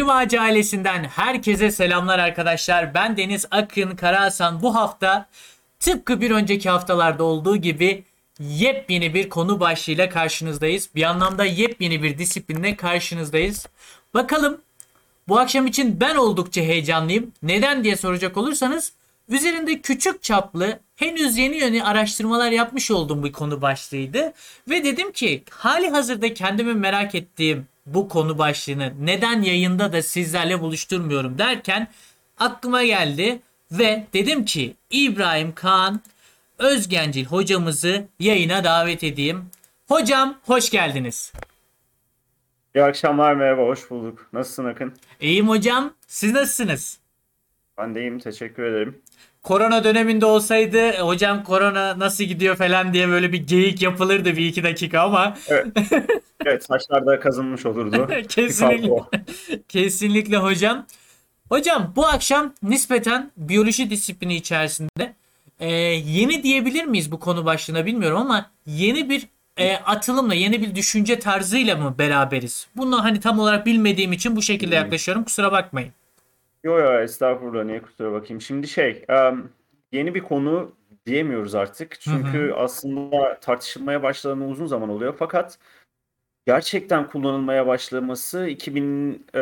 Evrim Ağacı ailesinden herkese selamlar arkadaşlar. Ben Deniz Akın Karahasan. Bu hafta tıpkı bir önceki haftalarda olduğu gibi yepyeni bir konu başlığıyla karşınızdayız. Bir anlamda yepyeni bir disiplinle karşınızdayız. Bakalım bu akşam için ben oldukça heyecanlıyım. Neden diye soracak olursanız üzerinde küçük çaplı henüz yeni yeni araştırmalar yapmış olduğum bir konu başlığıydı. Ve dedim ki hali hazırda kendimi merak ettiğim bu konu başlığını neden yayında da sizlerle buluşturmuyorum derken aklıma geldi ve dedim ki İbrahim Kaan Özgencil hocamızı yayına davet edeyim. Hocam hoş geldiniz. İyi akşamlar merhaba hoş bulduk. Nasılsın Akın? İyiyim hocam. Siz nasılsınız? Ben de iyiyim teşekkür ederim. Korona döneminde olsaydı hocam korona nasıl gidiyor falan diye böyle bir geyik yapılırdı bir iki dakika ama Evet, evet saçlarda kazınmış olurdu. kesinlikle kesinlikle hocam. Hocam bu akşam nispeten biyoloji disiplini içerisinde e, yeni diyebilir miyiz bu konu başlığına bilmiyorum ama yeni bir e, atılımla yeni bir düşünce tarzıyla mı beraberiz? Bunu hani tam olarak bilmediğim için bu şekilde Hmm. yaklaşıyorum kusura bakmayın. Yo yo estağfurullah niye kusura bakayım. Şimdi şey em, yeni bir konu diyemiyoruz artık. Çünkü aslında tartışılmaya başladığında uzun zaman oluyor. Fakat gerçekten kullanılmaya başlaması 2000 e,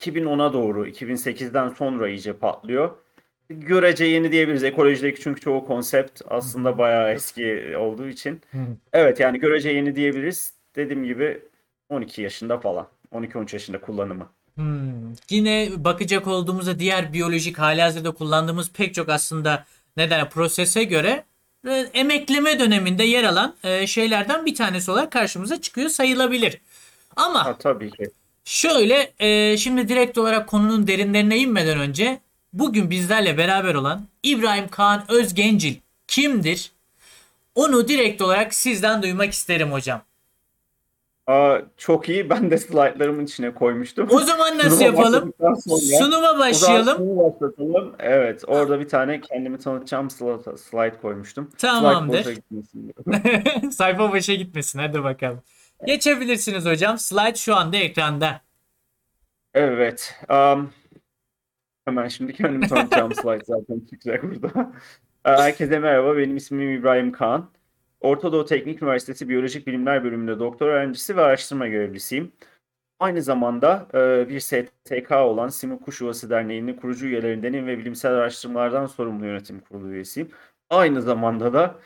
2010'a doğru 2008'den sonra iyice patlıyor. Görece yeni diyebiliriz. Ekolojideki çünkü çoğu konsept aslında bayağı eski olduğu için. Evet yani görece yeni diyebiliriz. Dediğim gibi 12 yaşında falan. 12-13 yaşında kullanımı. Hmm. Yine bakacak olduğumuzda diğer biyolojik halihazırda kullandığımız pek çok aslında neden prosese göre e, emekleme döneminde yer alan e, şeylerden bir tanesi olarak karşımıza çıkıyor sayılabilir. Ama Ha, tabii ki. şöyle e, şimdi direkt olarak konunun derinlerine inmeden önce bugün bizlerle beraber olan İbrahim Kaan Özgencil kimdir? Onu direkt olarak sizden duymak isterim hocam. Aa, çok iyi. Ben de slaytlarımın içine koymuştum. O zaman nasıl Sunuma yapalım? sonra- Sunuma başlayalım. sunumu başlatalım. Evet, orada bir tane kendimi tanıtacağım slide, slide koymuştum. Tamamdır. Slide diye. Sayfa başa gitmesin. Hadi bakalım. Geçebilirsiniz hocam. Slide şu anda ekranda. Evet. am, hemen şimdi kendimi tanıtacağım slide zaten çıkacak burada. Herkese merhaba. Benim ismim İbrahim Kaan. Orta Doğu Teknik Üniversitesi Biyolojik Bilimler Bölümünde doktor öğrencisi ve araştırma görevlisiyim. Aynı zamanda e, bir STK olan Simuk Kuş Yuvası Derneği'nin kurucu üyelerindenim ve bilimsel araştırmalardan sorumlu yönetim kurulu üyesiyim. Aynı zamanda da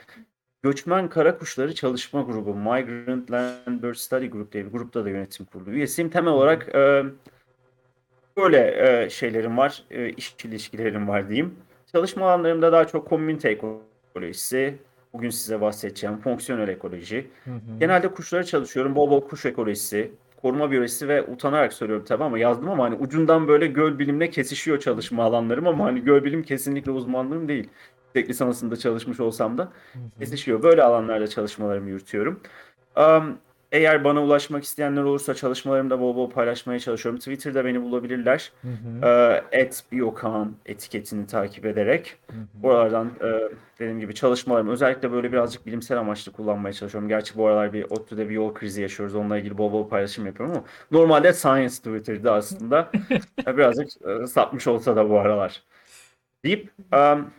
Göçmen Kara Kuşları Çalışma Grubu, Migrant Land Bird Study Group diye bir grupta da yönetim kurulu üyesiyim. Temel olarak e, böyle e, şeylerim var, e, iş ilişkilerim var diyeyim. Çalışma alanlarımda daha çok komünite ekolojisi, bugün size bahsedeceğim fonksiyonel ekoloji. Genelde kuşlara çalışıyorum, bol bol kuş ekolojisi, koruma biyolojisi ve utanarak söylüyorum tabii ama yazdım ama hani ucundan böyle göl bilimle kesişiyor çalışma alanlarım ama hani göl bilim kesinlikle uzmanlığım değil. Yüksek lisansında çalışmış olsam da kesişiyor. Böyle alanlarda çalışmalarımı yürütüyorum. Am, eğer bana ulaşmak isteyenler olursa çalışmalarımı da bol bol paylaşmaya çalışıyorum. Twitter'da beni bulabilirler. Ee, @biokan etiketini takip ederek. Oralardan e, dediğim gibi çalışmalarımı özellikle böyle birazcık bilimsel amaçlı kullanmaya çalışıyorum. Gerçi bu aralar bir ODTÜ'de bir yol krizi yaşıyoruz. Onunla ilgili bol bol paylaşım yapıyorum ama normalde Science Twitter'da aslında birazcık e, sapmış olsa da bu aralar. Deyip um,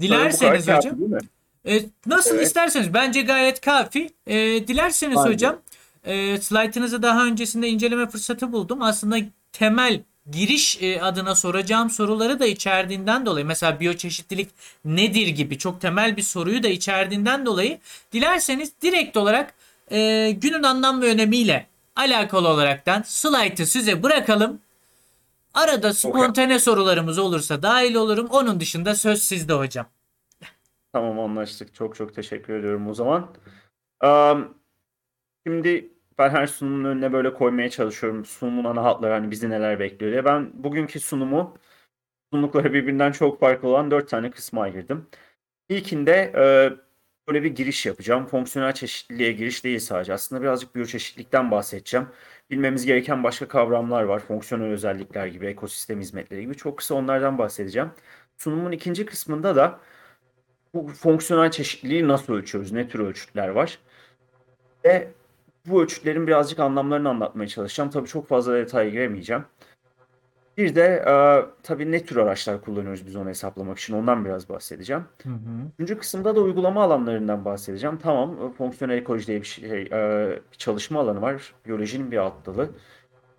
Dilerseniz hocam. kafi? E, nasıl Evet. isterseniz. Bence gayet kafi. E, dilerseniz Bence. hocam e, slaytınızı daha öncesinde inceleme fırsatı buldum. Aslında temel giriş e, adına soracağım soruları da içerdiğinden dolayı mesela biyoçeşitlilik nedir gibi çok temel bir soruyu da içerdiğinden dolayı dilerseniz direkt olarak e, günün anlam ve önemiyle alakalı olaraktan slaytı size bırakalım. Arada spontane sorularımız olursa dahil olurum. Onun dışında söz sizde hocam. Tamam anlaştık. Çok çok teşekkür ediyorum o zaman. Um, şimdi ben her sunumun önüne böyle koymaya çalışıyorum. Sunumun ana hatları hani bizi neler bekliyor diye. Ben bugünkü sunumu sunumlukları birbirinden çok farklı olan dört tane kısma ayırdım. İlkinde e, böyle bir giriş yapacağım. Fonksiyonel çeşitliliğe giriş değil sadece. Aslında birazcık biyoçeşitlilikten bahsedeceğim. Bilmemiz gereken başka kavramlar var. Fonksiyonel özellikler gibi, ekosistem hizmetleri gibi. Çok kısa onlardan bahsedeceğim. Sunumun ikinci kısmında da bu fonksiyonel çeşitliliği nasıl ölçüyoruz? Ne tür ölçütler var? Ve bu ölçütlerin birazcık anlamlarını anlatmaya çalışacağım. Tabii çok fazla detaya giremeyeceğim. Bir de e, tabii ne tür araçlar kullanıyoruz biz onu hesaplamak için ondan biraz bahsedeceğim. Hı hı. Üçüncü kısımda da uygulama alanlarından bahsedeceğim. Tamam, e, fonksiyonel ekoloji diye bir şey, e, bir çalışma alanı var. Biyolojinin bir alt dalı.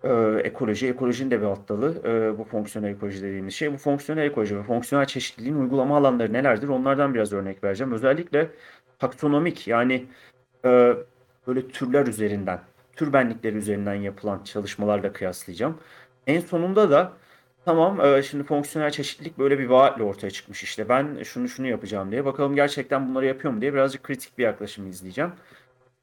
E, ekoloji, ekolojinin de bir alt dalı. E, bu fonksiyonel ekoloji dediğimiz şey. Bu fonksiyonel ekoloji ve fonksiyonel çeşitliliğin uygulama alanları nelerdir? Onlardan biraz örnek vereceğim. Özellikle taksonomik yani e, böyle türler üzerinden, tür benlikleri üzerinden yapılan çalışmalarla kıyaslayacağım. En sonunda da Tamam, eee, şimdi fonksiyonel çeşitlilik böyle bir vaatle ortaya çıkmış işte. Ben şunu şunu yapacağım diye. Bakalım gerçekten bunları yapıyor mu diye birazcık kritik bir yaklaşım izleyeceğim.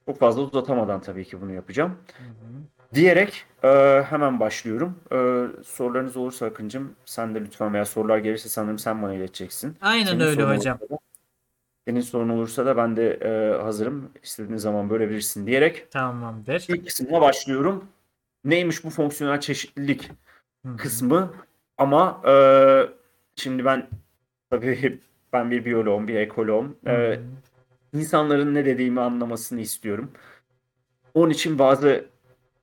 Çok fazla uzatamadan tabii ki bunu yapacağım. Hı hı. Diyerek eee, hemen başlıyorum. Eee, sorularınız olursa Akıncım sen de lütfen veya sorular gelirse sanırım sen bana ileteceksin. Aynen Senin öyle hocam. olursa senin sorun olursa da ben de eee, hazırım. İstediğin zaman bölebilirsin diyerek Tamamdır. ilk kısmına başlıyorum. Neymiş bu fonksiyonel çeşitlilik? Hı hı. kısmı ama eee, şimdi ben tabii ben bir biyoloğum, bir ekoloğum. Hı Eee, hı. insanların ne dediğimi anlamasını istiyorum. Onun için bazı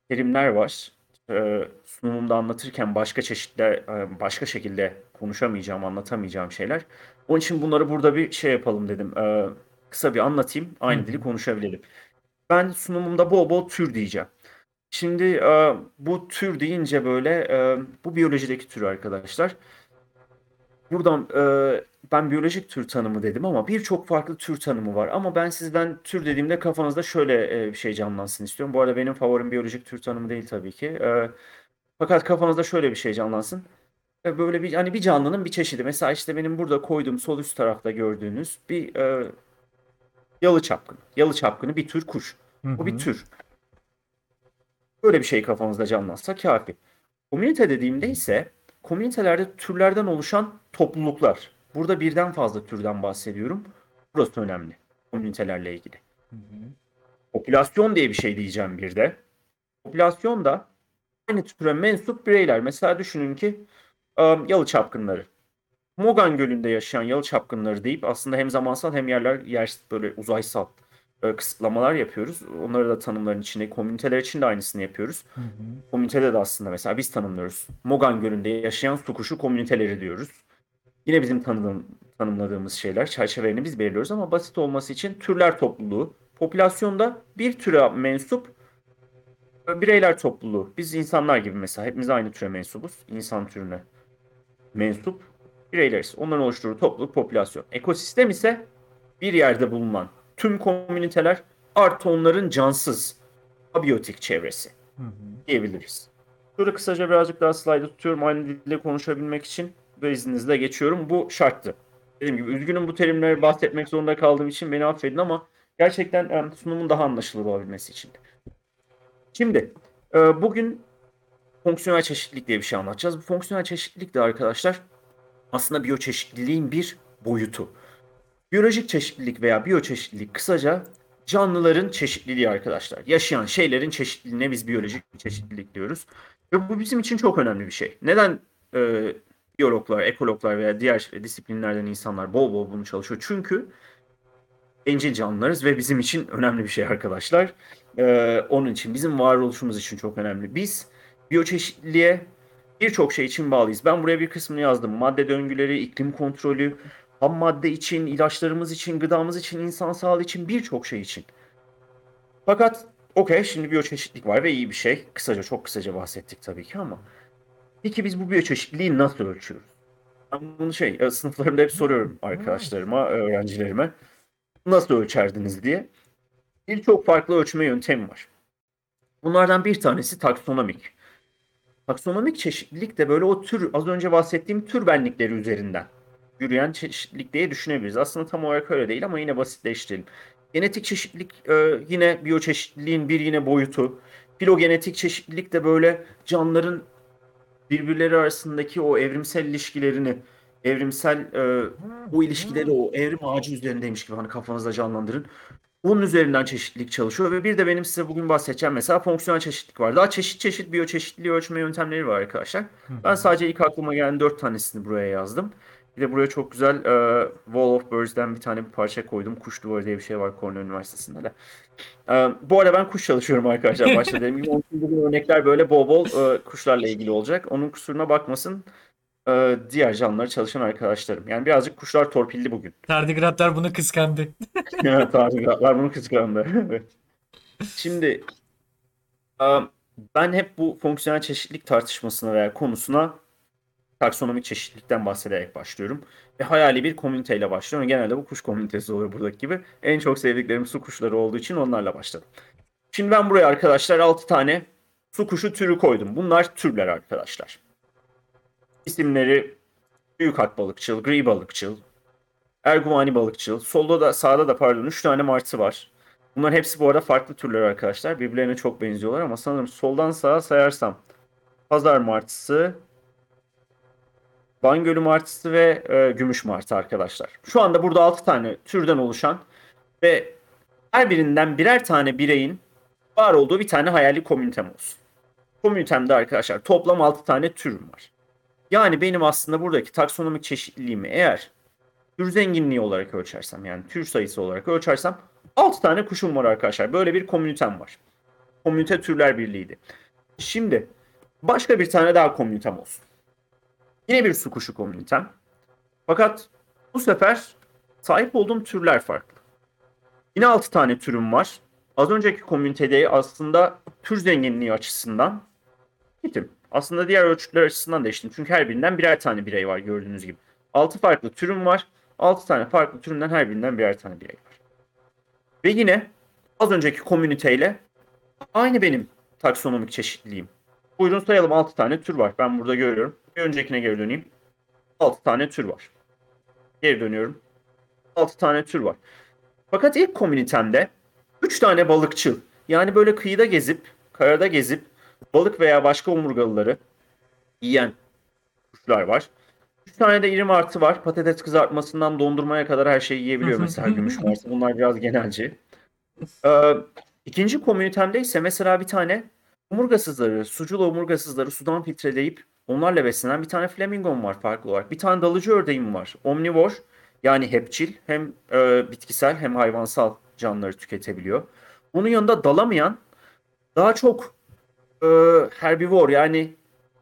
terimler var. Eee, sunumumda anlatırken başka çeşitler, eee, başka şekilde konuşamayacağım, anlatamayacağım şeyler. Onun için bunları burada bir şey yapalım dedim. Eee, kısa bir anlatayım, aynı hı. dili konuşabilelim. Ben sunumumda bol bol tür diyeceğim. Şimdi eee, bu tür deyince böyle eee, bu biyolojideki tür arkadaşlar. Buradan eee, ben biyolojik tür tanımı dedim ama birçok farklı tür tanımı var. Ama ben sizden tür dediğimde kafanızda şöyle eee, bir şey canlansın istiyorum. Bu arada benim favorim biyolojik tür tanımı değil tabii ki. Eee, fakat kafanızda şöyle bir şey canlansın. E, Böyle bir hani bir canlının bir çeşidi. Mesela işte benim burada koyduğum sol üst tarafta gördüğünüz bir eee yalı çapkını. Yalı çapkını bir tür kuş. Bu bir tür. Böyle bir şey kafanızda canlansa kafi. Komünite dediğimde ise komünitelerde türlerden oluşan topluluklar. Burada birden fazla türden bahsediyorum. Burası önemli. Komünitelerle ilgili. Hı hı. Popülasyon diye bir şey diyeceğim bir de. Popülasyon da aynı türe mensup bireyler. Mesela düşünün ki yalı çapkınları. Mogan Gölü'nde yaşayan yalı çapkınları deyip aslında hem zamansal hem yerler yer böyle uzaysal e, kısıtlamalar yapıyoruz. Onları da tanımların içine, komüniteler için de aynısını yapıyoruz. Hı hı. Komünitede de aslında mesela biz tanımlıyoruz. Mogan Gölü'nde yaşayan su kuşu komüniteleri diyoruz. Yine bizim tanıdığım, tanımladığımız şeyler, çerçevelerini biz belirliyoruz ama basit olması için türler topluluğu, popülasyonda bir türe mensup e, bireyler topluluğu. Biz insanlar gibi mesela hepimiz aynı türe mensubuz. İnsan türüne mensup bireyleriz. Onların oluşturduğu topluluk popülasyon. Ekosistem ise bir yerde bulunan tüm komüniteler artı onların cansız abiyotik çevresi Hı hı. diyebiliriz. Şöyle kısaca birazcık daha slaydı tutuyorum aynı dilde konuşabilmek için ve izninizle geçiyorum. Bu şarttı. Dediğim gibi üzgünüm bu terimleri bahsetmek zorunda kaldığım için beni affedin ama gerçekten sunumun daha anlaşılır olabilmesi için. Şimdi bugün fonksiyonel çeşitlilik diye bir şey anlatacağız. Bu fonksiyonel çeşitlilik de arkadaşlar aslında biyoçeşitliliğin bir boyutu. Biyolojik çeşitlilik veya biyoçeşitlilik kısaca canlıların çeşitliliği arkadaşlar. Yaşayan şeylerin çeşitliliğine biz biyolojik çeşitlilik diyoruz. Ve bu bizim için çok önemli bir şey. Neden e, biyologlar, ekologlar veya diğer disiplinlerden insanlar bol bol bunu çalışıyor? Çünkü bencil canlılarız ve bizim için önemli bir şey arkadaşlar. E, onun için bizim varoluşumuz için çok önemli. Biz biyoçeşitliliğe birçok şey için bağlıyız. Ben buraya bir kısmını yazdım. Madde döngüleri, iklim kontrolü, ham madde için, ilaçlarımız için, gıdamız için, insan sağlığı için, birçok şey için. Fakat okey şimdi biyoçeşitlilik var ve iyi bir şey. Kısaca çok kısaca bahsettik tabii ki ama peki biz bu biyoçeşitliliği nasıl ölçüyoruz? Ben bunu şey e, sınıflarımda hep soruyorum arkadaşlarıma, öğrencilerime. Nasıl ölçerdiniz diye. Birçok farklı ölçme yöntemi var. Bunlardan bir tanesi taksonomik. Taksonomik çeşitlilik de böyle o tür az önce bahsettiğim tür benlikleri üzerinden yürüyen çeşitlilik diye düşünebiliriz. Aslında tam olarak öyle değil ama yine basitleştirelim. Genetik çeşitlilik e, yine biyoçeşitliliğin bir yine boyutu. Filogenetik çeşitlilik de böyle canlıların birbirleri arasındaki o evrimsel ilişkilerini, evrimsel e, o ilişkileri o evrim ağacı üzerindeymiş gibi hani kafanızda canlandırın. Bunun üzerinden çeşitlilik çalışıyor ve bir de benim size bugün bahsedeceğim mesela fonksiyonel çeşitlilik var. Daha çeşit çeşit biyoçeşitliliği ölçme yöntemleri var arkadaşlar. Ben sadece ilk aklıma gelen dört tanesini buraya yazdım. Bir de buraya çok güzel e, Wall of Birds'den bir tane bir parça koydum. Kuş duvarı diye bir şey var Cornell Üniversitesi'nde de. E, bu arada ben kuş çalışıyorum arkadaşlar. Başta dediğim gibi onun için bugün örnekler böyle bol bol e, kuşlarla ilgili olacak. Onun kusuruna bakmasın e, diğer canlıları çalışan arkadaşlarım. Yani birazcık kuşlar torpilli bugün. Tardigratlar bunu kıskandı. Evet, tarihler bunu kıskandı. Evet. Şimdi e, ben hep bu fonksiyonel çeşitlilik tartışmasına veya konusuna taksonomik çeşitlilikten bahsederek başlıyorum. Ve hayali bir komüniteyle başlıyorum. Genelde bu kuş komünitesi oluyor buradaki gibi. En çok sevdiklerim su kuşları olduğu için onlarla başladım. Şimdi ben buraya arkadaşlar 6 tane su kuşu türü koydum. Bunlar türler arkadaşlar. İsimleri büyük ak balıkçıl, gri balıkçıl, erguvani balıkçıl. Solda da sağda da pardon 3 tane martı var. Bunların hepsi bu arada farklı türler arkadaşlar. Birbirlerine çok benziyorlar ama sanırım soldan sağa sayarsam pazar martısı, Van martısı ve e, gümüş martı arkadaşlar. Şu anda burada 6 tane türden oluşan ve her birinden birer tane bireyin var olduğu bir tane hayali komünitem olsun. Komünitemde arkadaşlar toplam 6 tane türüm var. Yani benim aslında buradaki taksonomik çeşitliliğimi eğer tür zenginliği olarak ölçersem yani tür sayısı olarak ölçersem 6 tane kuşum var arkadaşlar. Böyle bir komünitem var. Komünite Türler Birliği'ydi. Şimdi başka bir tane daha komünitem olsun. Yine bir su kuşu komünitem. Fakat bu sefer sahip olduğum türler farklı. Yine 6 tane türüm var. Az önceki komünitede aslında tür zenginliği açısından gittim. Aslında diğer ölçütler açısından da eşitim. Çünkü her birinden birer tane birey var gördüğünüz gibi. 6 farklı türüm var. 6 tane farklı türünden her birinden birer tane birey var. Ve yine az önceki komüniteyle aynı benim taksonomik çeşitliliğim. Buyurun sayalım 6 tane tür var. Ben burada görüyorum. Bir öncekine geri döneyim. 6 tane tür var. Geri dönüyorum. 6 tane tür var. Fakat ilk komünitemde 3 tane balıkçıl yani böyle kıyıda gezip, karada gezip balık veya başka omurgalıları yiyen kuşlar var. 3 tane de iri martı var. Patates kızartmasından dondurmaya kadar her şeyi yiyebiliyor mesela gümüş martı. Bunlar biraz genelci. Ee, ikinci komünitemde ise mesela bir tane omurgasızları, sucul omurgasızları sudan filtreleyip onlarla beslenen bir tane flamingom var farklı olarak. Bir tane dalıcı ördeğim var. Omnivor yani hepçil hem e, bitkisel hem hayvansal canlıları tüketebiliyor. Bunun yanında dalamayan daha çok e, herbivor yani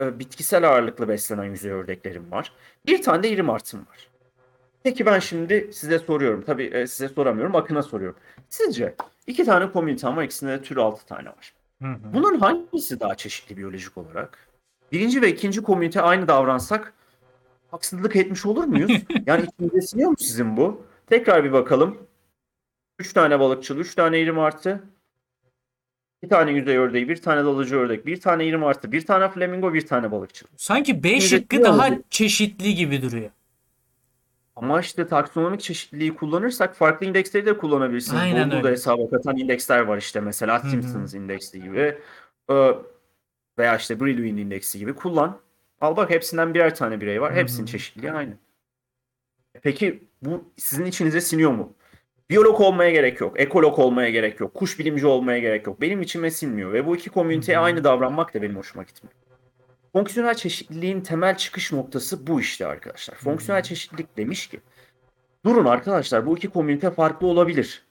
e, bitkisel ağırlıklı beslenen yüzey ördeklerim var. Bir tane de iri martım var. Peki ben şimdi size soruyorum. Tabii e, size soramıyorum. Akın'a soruyorum. Sizce iki tane komünitem var. ikisinde de tür altı tane var. Hı hı. Bunun hangisi daha çeşitli biyolojik olarak? Birinci ve ikinci komünite aynı davransak haksızlık etmiş olur muyuz? Yani içinize siniyor mu sizin bu? Tekrar bir bakalım. Üç tane balıkçıl, üç tane iri martı, bir tane yüzey ördeği, bir tane dalıcı ördek, bir tane iri martı, bir tane flamingo, bir tane balıkçıl. Sanki B Şimdi şıkkı daha oldu? çeşitli gibi duruyor. Ama işte taksonomik çeşitliliği kullanırsak farklı indeksleri de kullanabilirsiniz. Aynen Google'da öyle. hesaba katan indeksler var işte mesela Hı hı. Simpsons indeksi gibi Ee, veya işte Brillouin indeksi gibi kullan. Al bak hepsinden birer tane birey var. Hepsinin çeşitliliği aynı. Peki bu sizin içinize siniyor mu? Biyolog olmaya gerek yok, ekolog olmaya gerek yok, kuş bilimci olmaya gerek yok. Benim içime sinmiyor ve bu iki komüniteye aynı davranmak da benim hoşuma gitmiyor. Fonksiyonel çeşitliliğin temel çıkış noktası bu işte arkadaşlar. Fonksiyonel çeşitlilik demiş ki durun arkadaşlar bu iki komünite farklı olabilir.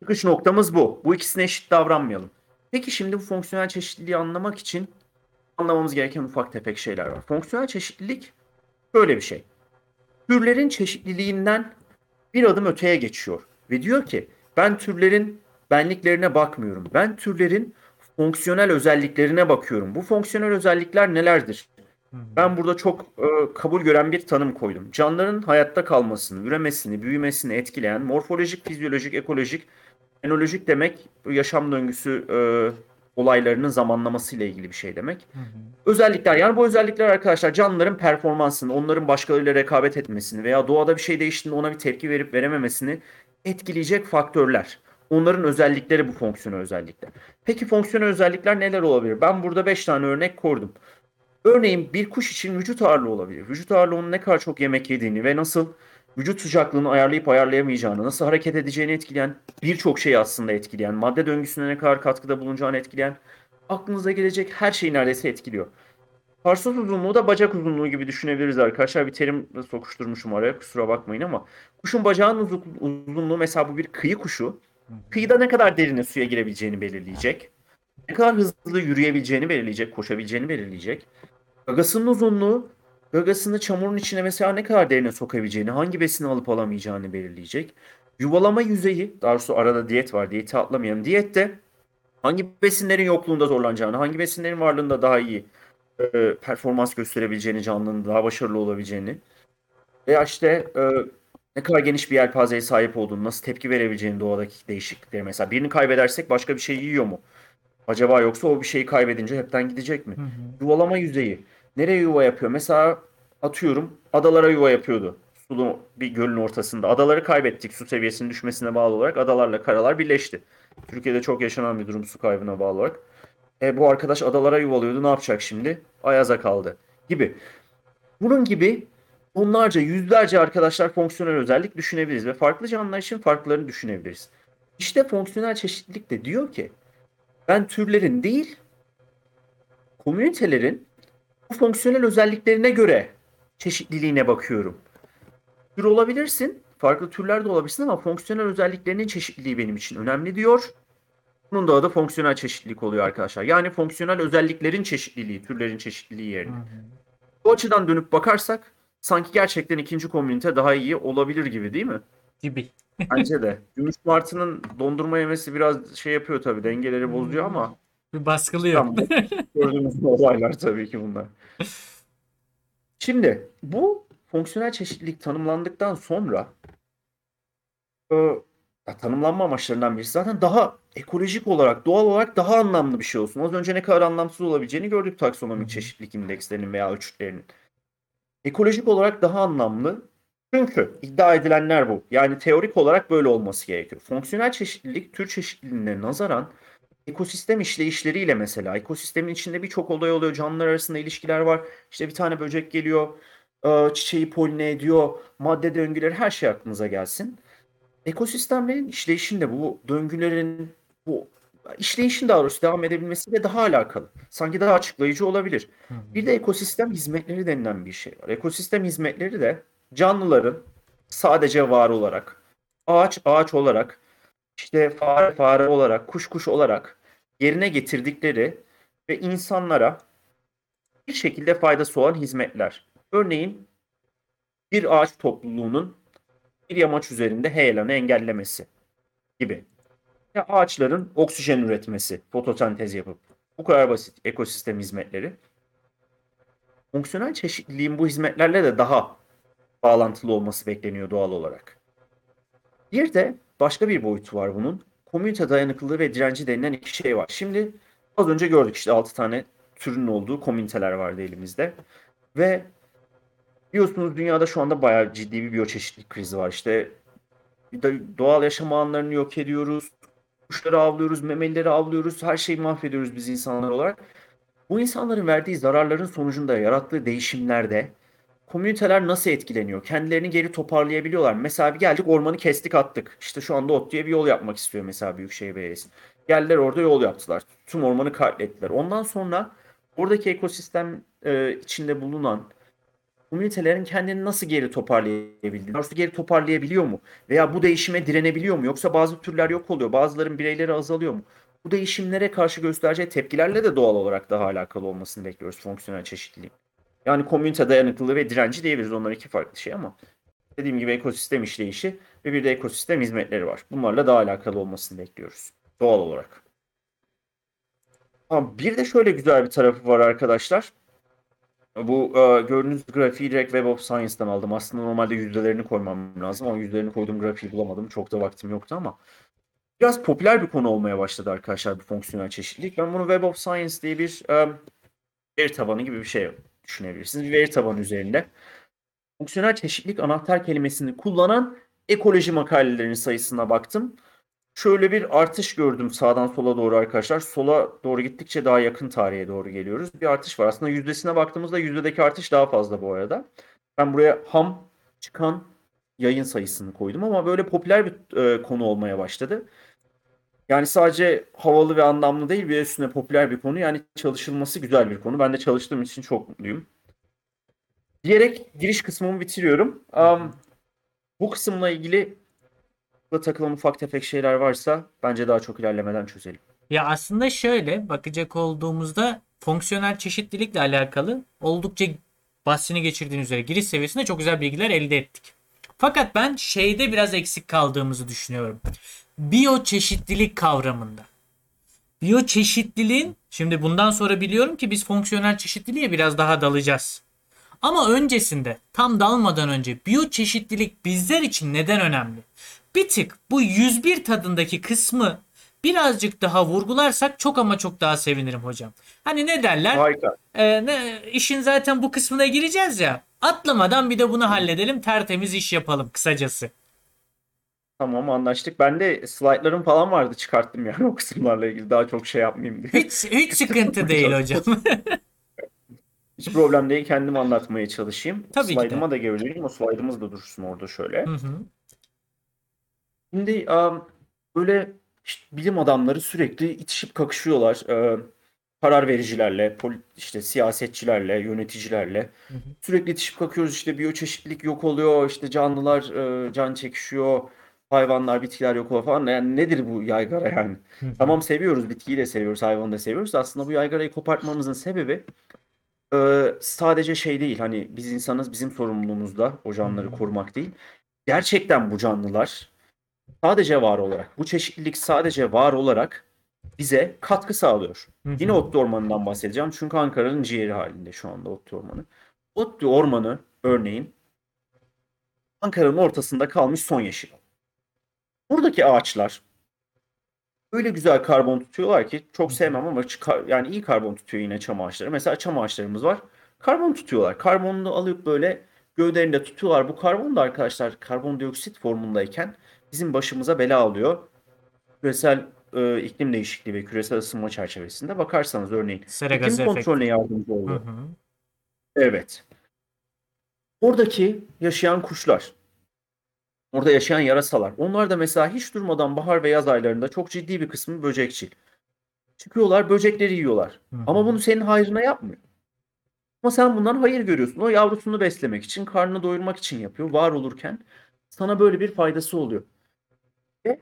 Çıkış noktamız bu. Bu ikisine eşit davranmayalım. Peki şimdi bu fonksiyonel çeşitliliği anlamak için anlamamız gereken ufak tefek şeyler var. Fonksiyonel çeşitlilik böyle bir şey. Türlerin çeşitliliğinden bir adım öteye geçiyor ve diyor ki ben türlerin benliklerine bakmıyorum. Ben türlerin fonksiyonel özelliklerine bakıyorum. Bu fonksiyonel özellikler nelerdir? Ben burada çok e, kabul gören bir tanım koydum. Canlıların hayatta kalmasını, üremesini, büyümesini etkileyen morfolojik, fizyolojik, ekolojik, enolojik demek yaşam döngüsü e, olaylarının zamanlaması ile ilgili bir şey demek. Hı hı. Özellikler yani bu özellikler arkadaşlar canlıların performansını, onların başkalarıyla rekabet etmesini veya doğada bir şey değiştiğinde ona bir tepki verip verememesini etkileyecek faktörler. Onların özellikleri bu fonksiyonel özellikler. Peki fonksiyonel özellikler neler olabilir? Ben burada 5 tane örnek koydum. Örneğin bir kuş için vücut ağırlığı olabilir. Vücut ağırlığı onun ne kadar çok yemek yediğini ve nasıl vücut sıcaklığını ayarlayıp ayarlayamayacağını, nasıl hareket edeceğini etkileyen birçok şeyi aslında etkileyen, madde döngüsüne ne kadar katkıda bulunacağını etkileyen, aklınıza gelecek her şeyi neredeyse etkiliyor. Tarsus uzunluğu da bacak uzunluğu gibi düşünebiliriz arkadaşlar. Bir terim sokuşturmuşum araya kusura bakmayın ama kuşun bacağının uzu- uzunluğu mesela bu bir kıyı kuşu. Kıyıda ne kadar derine suya girebileceğini belirleyecek. Ne kadar hızlı yürüyebileceğini belirleyecek, koşabileceğini belirleyecek. Gagasının uzunluğu, gagasını çamurun içine mesela ne kadar derine sokabileceğini, hangi besini alıp alamayacağını belirleyecek. Yuvalama yüzeyi, daha doğrusu arada diyet var, diyeti atlamayalım. Diyette hangi besinlerin yokluğunda zorlanacağını, hangi besinlerin varlığında daha iyi e, performans gösterebileceğini, canlının daha başarılı olabileceğini veya işte e, ne kadar geniş bir yelpazeye sahip olduğunu, nasıl tepki verebileceğini doğadaki değişiklikleri. Mesela birini kaybedersek başka bir şey yiyor mu? Acaba yoksa o bir şeyi kaybedince hepten gidecek mi? Hı hı. Yuvalama yüzeyi. Nereye yuva yapıyor? Mesela atıyorum adalara yuva yapıyordu. Sulu bir gölün ortasında. Adaları kaybettik su seviyesinin düşmesine bağlı olarak. Adalarla karalar birleşti. Türkiye'de çok yaşanan bir durum su kaybına bağlı olarak. E, bu arkadaş adalara yuvalıyordu. Ne yapacak şimdi? Ayaza kaldı. Gibi. Bunun gibi onlarca, yüzlerce arkadaşlar fonksiyonel özellik düşünebiliriz. Ve farklı canlılar için farklarını düşünebiliriz. İşte fonksiyonel çeşitlilik de diyor ki ben türlerin değil komünitelerin fonksiyonel özelliklerine göre çeşitliliğine bakıyorum. Tür olabilirsin, farklı türler de olabilirsin ama fonksiyonel özelliklerinin çeşitliliği benim için önemli diyor. Bunun da adı fonksiyonel çeşitlilik oluyor arkadaşlar. Yani fonksiyonel özelliklerin çeşitliliği, türlerin çeşitliliği yerine. Bu açıdan dönüp bakarsak sanki gerçekten ikinci komünite daha iyi olabilir gibi değil mi? Gibi. Bence de. Gümüş Martı'nın dondurma yemesi biraz şey yapıyor tabii dengeleri bozuyor ama Bir baskılıyor. Tamam. Gördüğümüz olaylar tabii ki bunlar. Şimdi bu fonksiyonel çeşitlilik tanımlandıktan sonra e, ya tanımlanma amaçlarından birisi zaten daha ekolojik olarak, doğal olarak daha anlamlı bir şey olsun. Az önce ne kadar anlamsız olabileceğini gördük taksonomik çeşitlilik indekslerinin veya ölçütlerinin. Ekolojik olarak daha anlamlı. Çünkü iddia edilenler bu. Yani teorik olarak böyle olması gerekiyor. Fonksiyonel çeşitlilik tür çeşitliliğine nazaran ekosistem işleyişleriyle mesela ekosistemin içinde birçok olay oluyor. Canlılar arasında ilişkiler var. İşte bir tane böcek geliyor, e, çiçeği poline ediyor, madde döngüleri her şey aklınıza gelsin. Ekosistemlerin işleyişinde bu döngülerin bu işleyişin daha doğrusu devam edebilmesiyle daha alakalı. Sanki daha açıklayıcı olabilir. Hı hı. Bir de ekosistem hizmetleri denilen bir şey var. Ekosistem hizmetleri de canlıların sadece var olarak, ağaç ağaç olarak, işte fare fare olarak, kuş kuş olarak yerine getirdikleri ve insanlara bir şekilde faydası olan hizmetler. Örneğin bir ağaç topluluğunun bir yamaç üzerinde heyelanı engellemesi gibi. Ya ağaçların oksijen üretmesi, fotosentez yapıp. Bu kadar basit ekosistem hizmetleri. Fonksiyonel çeşitliliğin bu hizmetlerle de daha bağlantılı olması bekleniyor doğal olarak. Bir de başka bir boyutu var bunun. Komünite dayanıklılığı ve direnci denilen iki şey var. Şimdi az önce gördük işte 6 tane türün olduğu komüniteler vardı elimizde. Ve biliyorsunuz dünyada şu anda bayağı ciddi bir biyoçeşitlilik krizi var. İşte doğal yaşam alanlarını yok ediyoruz. Kuşları avlıyoruz, memelileri avlıyoruz. Her şeyi mahvediyoruz biz insanlar olarak. Bu insanların verdiği zararların sonucunda yarattığı değişimlerde komüniteler nasıl etkileniyor? Kendilerini geri toparlayabiliyorlar. Mesela bir geldik ormanı kestik attık. İşte şu anda ODTÜ'ye bir yol yapmak istiyor mesela Büyükşehir Belediyesi. Geldiler orada yol yaptılar. Tüm ormanı katlettiler. Ondan sonra oradaki ekosistem e, içinde bulunan komünitelerin kendini nasıl geri toparlayabildiğini, nasıl geri toparlayabiliyor mu? Veya bu değişime direnebiliyor mu? Yoksa bazı türler yok oluyor, bazıların bireyleri azalıyor mu? Bu değişimlere karşı göstereceği tepkilerle de doğal olarak daha alakalı olmasını bekliyoruz fonksiyonel çeşitliliğin. Yani komünite dayanıklılığı ve direnci diyebiliriz. Onlar iki farklı şey ama dediğim gibi ekosistem işleyişi ve bir de ekosistem hizmetleri var. Bunlarla daha alakalı olmasını bekliyoruz. Doğal olarak. Ama bir de şöyle güzel bir tarafı var arkadaşlar. Bu e, gördüğünüz grafiği direkt Web of Science'dan aldım. Aslında normalde yüzdelerini koymam lazım ama yüzdelerini koyduğum grafiği bulamadım. Çok da vaktim yoktu ama biraz popüler bir konu olmaya başladı arkadaşlar bu fonksiyonel çeşitlilik. Ben bunu Web of Science diye bir e, veri tabanı gibi bir şey düşünebilirsiniz. Veri tabanı üzerinde fonksiyonel çeşitlilik anahtar kelimesini kullanan ekoloji makalelerinin sayısına baktım. Şöyle bir artış gördüm sağdan sola doğru arkadaşlar. Sola doğru gittikçe daha yakın tarihe doğru geliyoruz. Bir artış var. Aslında yüzdesine baktığımızda yüzdedeki artış daha fazla bu arada. Ben buraya ham çıkan yayın sayısını koydum ama böyle popüler bir e, konu olmaya başladı. Yani sadece havalı ve anlamlı değil bir üstüne popüler bir konu. Yani çalışılması güzel bir konu. Ben de çalıştığım için çok mutluyum. Diyerek giriş kısmımı bitiriyorum. Um, bu kısımla ilgili takılan ufak tefek şeyler varsa bence daha çok ilerlemeden çözelim. Ya aslında şöyle bakacak olduğumuzda fonksiyonel çeşitlilikle alakalı oldukça bahsini geçirdiğiniz üzere giriş seviyesinde çok güzel bilgiler elde ettik. Fakat ben şeyde biraz eksik kaldığımızı düşünüyorum. Biyoçeşitlilik kavramında. Biyoçeşitliliğin şimdi bundan sonra biliyorum ki biz fonksiyonel çeşitliliğe biraz daha dalacağız. Ama öncesinde tam dalmadan önce biyoçeşitlilik bizler için neden önemli? Bir tık bu 101 tadındaki kısmı birazcık daha vurgularsak çok ama çok daha sevinirim hocam. Hani ne derler? Harika. Ee, ne, işin zaten bu kısmına gireceğiz ya. Atlamadan bir de bunu halledelim. Tertemiz iş yapalım kısacası. Tamam anlaştık. Ben de slaytlarım falan vardı çıkarttım yani o kısımlarla ilgili daha çok şey yapmayayım diye. Hiç hiç sıkıntı değil hocam. Hiç problem değil kendim anlatmaya çalışayım. Tabii ki de. Slaydıma da geri O slaydımız da dursun orada şöyle. Hı hı. Şimdi um, böyle işte bilim adamları sürekli itişip kakışıyorlar. e, karar vericilerle, poli- işte siyasetçilerle, yöneticilerle. Hı hı. Sürekli itişip kakıyoruz işte biyoçeşitlilik yok oluyor, işte canlılar e, can çekişiyor, hayvanlar, bitkiler yok falan. Yani nedir bu yaygara yani? Tamam seviyoruz, bitkiyi de seviyoruz, hayvanı da seviyoruz. Aslında bu yaygarayı kopartmamızın sebebi e, sadece şey değil. Hani biz insanız, bizim sorumluluğumuzda o canlıları korumak değil. Gerçekten bu canlılar sadece var olarak, bu çeşitlilik sadece var olarak bize katkı sağlıyor. Yine Otlu Ormanı'ndan bahsedeceğim. Çünkü Ankara'nın ciğeri halinde şu anda Otlu Ormanı. Otlu Ormanı örneğin Ankara'nın ortasında kalmış son yeşil. Buradaki ağaçlar öyle güzel karbon tutuyorlar ki çok sevmem ama yani iyi karbon tutuyor yine çam ağaçları. Mesela çam ağaçlarımız var. Karbon tutuyorlar. Karbonunu alıp böyle gövdelerinde tutuyorlar. Bu karbon da arkadaşlar karbondioksit formundayken bizim başımıza bela alıyor. Küresel e, iklim değişikliği ve küresel ısınma çerçevesinde bakarsanız örneğin Sera iklim kontrolüne yardımcı Hı oluyor. hı. Evet. Oradaki yaşayan kuşlar, orada yaşayan yarasalar. Onlar da mesela hiç durmadan bahar ve yaz aylarında çok ciddi bir kısmı böcekçil. Çıkıyorlar, böcekleri yiyorlar. Hı. Ama bunu senin hayrına yapmıyor. Ama sen bundan hayır görüyorsun. O yavrusunu beslemek için, karnını doyurmak için yapıyor. Var olurken sana böyle bir faydası oluyor. Ve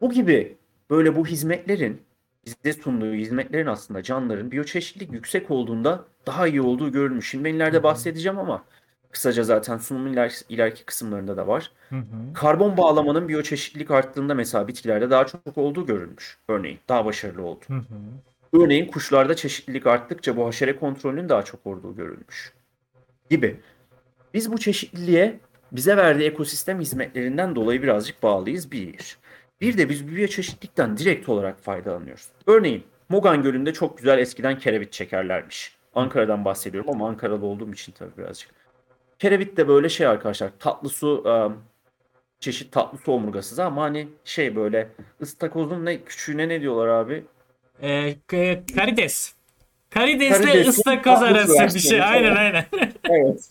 bu gibi böyle bu hizmetlerin bize sunduğu hizmetlerin aslında canlıların biyoçeşitlilik yüksek olduğunda daha iyi olduğu görülmüş. Şimdi ben ileride bahsedeceğim ama kısaca zaten sunumun iler, ileriki kısımlarında da var. Hı hı. Karbon bağlamanın biyoçeşitlilik arttığında mesela bitkilerde daha çok olduğu görülmüş. Örneğin daha başarılı oldu. Hı hı. Örneğin kuşlarda çeşitlilik arttıkça bu haşere kontrolünün daha çok olduğu görülmüş. Gibi. Biz bu çeşitliliğe bize verdiği ekosistem hizmetlerinden dolayı birazcık bağlıyız bir. Bir de biz biyoçeşitlilikten direkt olarak faydalanıyoruz. Örneğin Mogan Gölü'nde çok güzel eskiden kerevit çekerlermiş. Ankara'dan bahsediyorum ama Ankaralı olduğum için tabii birazcık. Kerevit de böyle şey arkadaşlar tatlı su e, çeşit tatlı su omurgasız ama hani şey böyle ıstakozun ne küçüğüne ne diyorlar abi? Ee, karides. Karidesle Karidesin ıstakoz arası bir şey. Aynen aynen. Evet.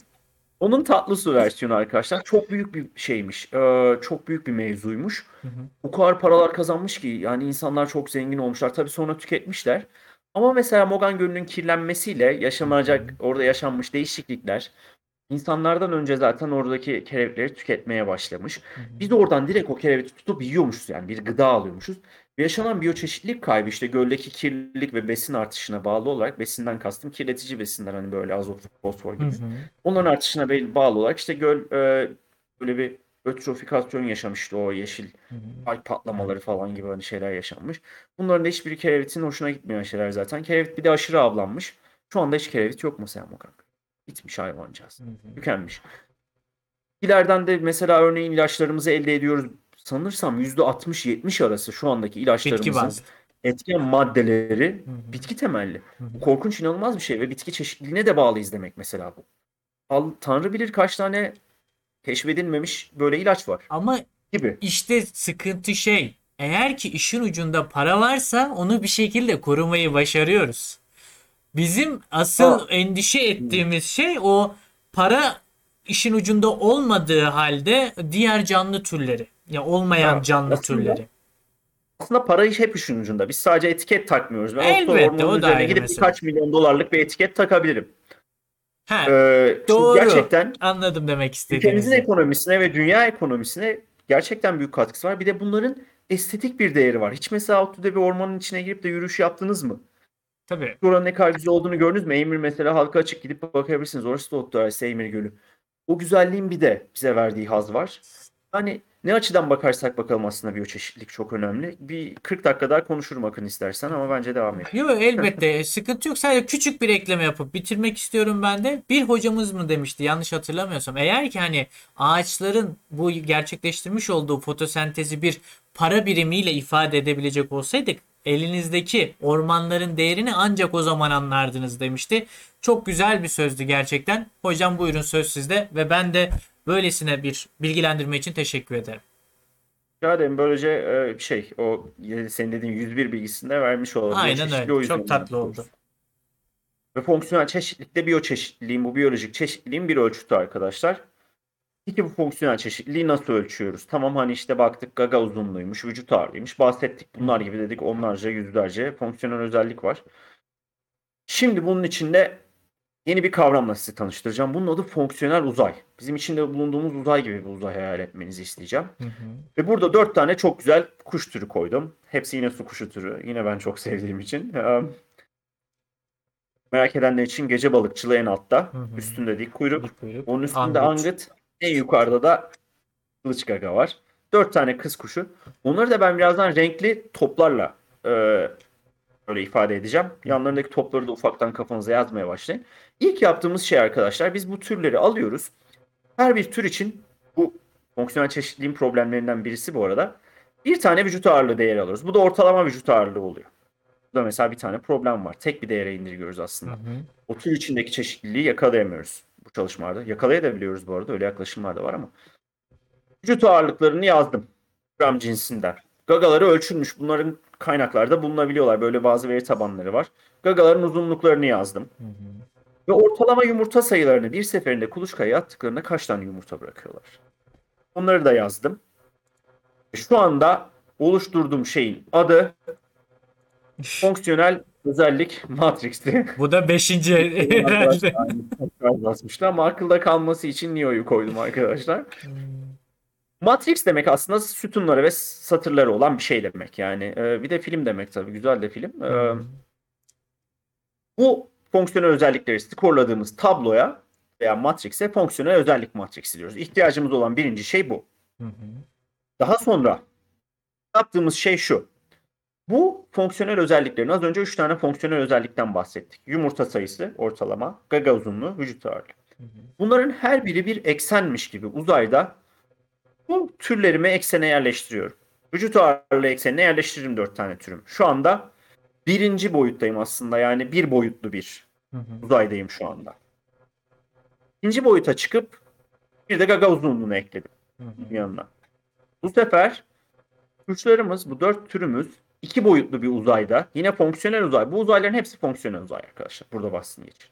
Onun tatlı su versiyonu arkadaşlar. Çok büyük bir şeymiş. Ee, çok büyük bir mevzuymuş. Hı hı. O kadar paralar kazanmış ki yani insanlar çok zengin olmuşlar. Tabii sonra tüketmişler. Ama mesela Mogan Gölü'nün kirlenmesiyle yaşanacak orada yaşanmış değişiklikler insanlardan önce zaten oradaki kelebekleri tüketmeye başlamış. Hı hı. Biz de oradan direkt o kelebekleri tutup yiyormuşuz yani bir gıda alıyormuşuz. Ve yaşanan biyoçeşitlilik kaybı işte göldeki kirlilik ve besin artışına bağlı olarak besinden kastım kirletici besinler hani böyle azot, fosfor Hı gibi. hı. Onların artışına bağlı olarak işte göl e, böyle bir ötrofikasyon yaşamıştı o yeşil Hı hı. alg patlamaları falan gibi hani şeyler yaşanmış. Bunların da hiçbiri kerevitin hoşuna gitmeyen şeyler zaten. Kerevit bir de aşırı avlanmış. Şu anda hiç kerevit yok mesela Mokak. Bitmiş hayvancağız. Hı hı. Tükenmiş. İleriden de mesela örneğin ilaçlarımızı elde ediyoruz. Sanırsam %60-70 arası şu andaki ilaçlarımızın etken maddeleri bitki temelli. Bu korkunç inanılmaz bir şey ve bitki çeşitliliğine de bağlıyız demek mesela bu. Al, Tanrı bilir kaç tane keşfedilmemiş böyle ilaç var Ama gibi. işte sıkıntı şey. Eğer ki işin ucunda para varsa onu bir şekilde korumayı başarıyoruz. Bizim asıl Ha. endişe ettiğimiz şey o para işin ucunda olmadığı halde diğer canlı türleri. Ya olmayan Ha, canlı aslında- türleri. aslında para iş hep işin ucunda. Biz sadece etiket takmıyoruz. Ben Elbette, o da ayrı gidip mesele. birkaç milyon dolarlık bir etiket takabilirim. Ha, Ee, doğru. gerçekten anladım demek ülkemizin istediğinizi. ekonomisine ve dünya ekonomisine gerçekten büyük katkısı var. Bir de bunların estetik bir değeri var. Hiç mesela Outdoor'da bir ormanın içine girip de yürüyüş yaptınız mı? Tabii. Oranın ne kadar güzel olduğunu gördünüz mü? Eymir mesela halka açık gidip bakabilirsiniz. Orası da Outdoor Eymir Gölü. O güzelliğin bir de bize verdiği haz var. Hani ne açıdan bakarsak bakalım aslında biyoçeşitlilik çok önemli. Bir 40 dakika daha konuşurum Akın istersen ama bence devam edelim. Yok elbette sıkıntı yok. Sadece küçük bir ekleme yapıp bitirmek istiyorum ben de. Bir hocamız mı demişti yanlış hatırlamıyorsam. Eğer ki hani ağaçların bu gerçekleştirmiş olduğu fotosentezi bir para birimiyle ifade edebilecek olsaydık elinizdeki ormanların değerini ancak o zaman anlardınız demişti. Çok güzel bir sözdü gerçekten. Hocam buyurun söz sizde ve ben de böylesine bir bilgilendirme için teşekkür ederim. Rica. Böylece e, şey o senin dediğin 101 bilgisinde vermiş olalım. Aynen öyle. Çok tatlı oldu. Ve fonksiyonel çeşitlilikte biyoçeşitliliğin, bu biyolojik çeşitliliğin bir ölçütü arkadaşlar. Peki bu fonksiyonel çeşitliliği nasıl ölçüyoruz? Tamam hani işte baktık gaga uzunluğuymuş, vücut ağırlığıymış, bahsettik bunlar gibi dedik onlarca, yüzlerce fonksiyonel özellik var. Şimdi bunun içinde yeni bir kavramla sizi tanıştıracağım. Bunun adı fonksiyonel uzay. Bizim içinde bulunduğumuz uzay gibi bir uzay hayal etmenizi isteyeceğim. Hı hı. Ve burada dört tane çok güzel kuş türü koydum. Hepsi yine su kuşu türü. Yine ben çok sevdiğim için. Ee, Merak edenler için gece balıkçılığı en altta. Hı hı. Üstünde dik kuyruk. Bir kuyruk. Onun üstünde Angut. angıt. En yukarıda da kılıç gaga var. Dört tane kız kuşu. Onları da ben birazdan renkli toplarla e, böyle ifade edeceğim. Yanlarındaki topları da ufaktan kafanıza yazmaya başlayın. İlk yaptığımız şey arkadaşlar biz bu türleri alıyoruz. Her bir tür için bu fonksiyonel çeşitliliğin problemlerinden birisi bu arada. Bir tane vücut ağırlığı değeri alıyoruz. Bu da ortalama vücut ağırlığı oluyor. Burada mesela bir tane problem var. Tek bir değere indirgiyoruz Hı aslında. hı. O tür içindeki çeşitliliği yakalayamıyoruz bu çalışmalarda. Yakalayabiliyoruz bu arada. Öyle yaklaşımlar da var ama. Vücut ağırlıklarını yazdım. Gram cinsinden. Gagaları ölçülmüş. Bunların kaynaklarda bulunabiliyorlar. Böyle bazı veri tabanları var. Gagaların uzunluklarını yazdım. Hı hı. Ve ortalama yumurta sayılarını bir seferinde kuluçkaya attıklarında kaç tane yumurta bırakıyorlar? Onları da yazdım. Şu anda oluşturduğum şeyin adı fonksiyonel özellik matrixti. Bu da beşinci herhalde. Basmışlar ama akılda kalması için Neo'yu koydum arkadaşlar. Matrix demek aslında sütunları ve satırları olan bir şey demek yani. Ee, bir de film demek tabii. Güzel de film. Ee, bu fonksiyonel özellikleri skorladığımız tabloya veya matrix'e fonksiyonel özellik matriksi diyoruz. İhtiyacımız olan birinci şey bu. Daha sonra yaptığımız şey şu. Bu fonksiyonel özelliklerin az önce 3 tane fonksiyonel özellikten bahsettik. Yumurta sayısı ortalama, gaga uzunluğu, vücut ağırlığı. Bunların her biri bir eksenmiş gibi uzayda bu türlerimi eksene yerleştiriyorum. Vücut ağırlığı eksenine yerleştiririm 4 tane türüm. Şu anda birinci boyuttayım aslında yani bir boyutlu bir uzaydayım şu anda. İkinci boyuta çıkıp bir de gaga uzunluğunu ekledim yanına. Bu sefer uçlarımız bu dört türümüz iki boyutlu bir uzayda yine fonksiyonel uzay. Bu uzayların hepsi fonksiyonel uzay arkadaşlar. Burada bahsini geçir.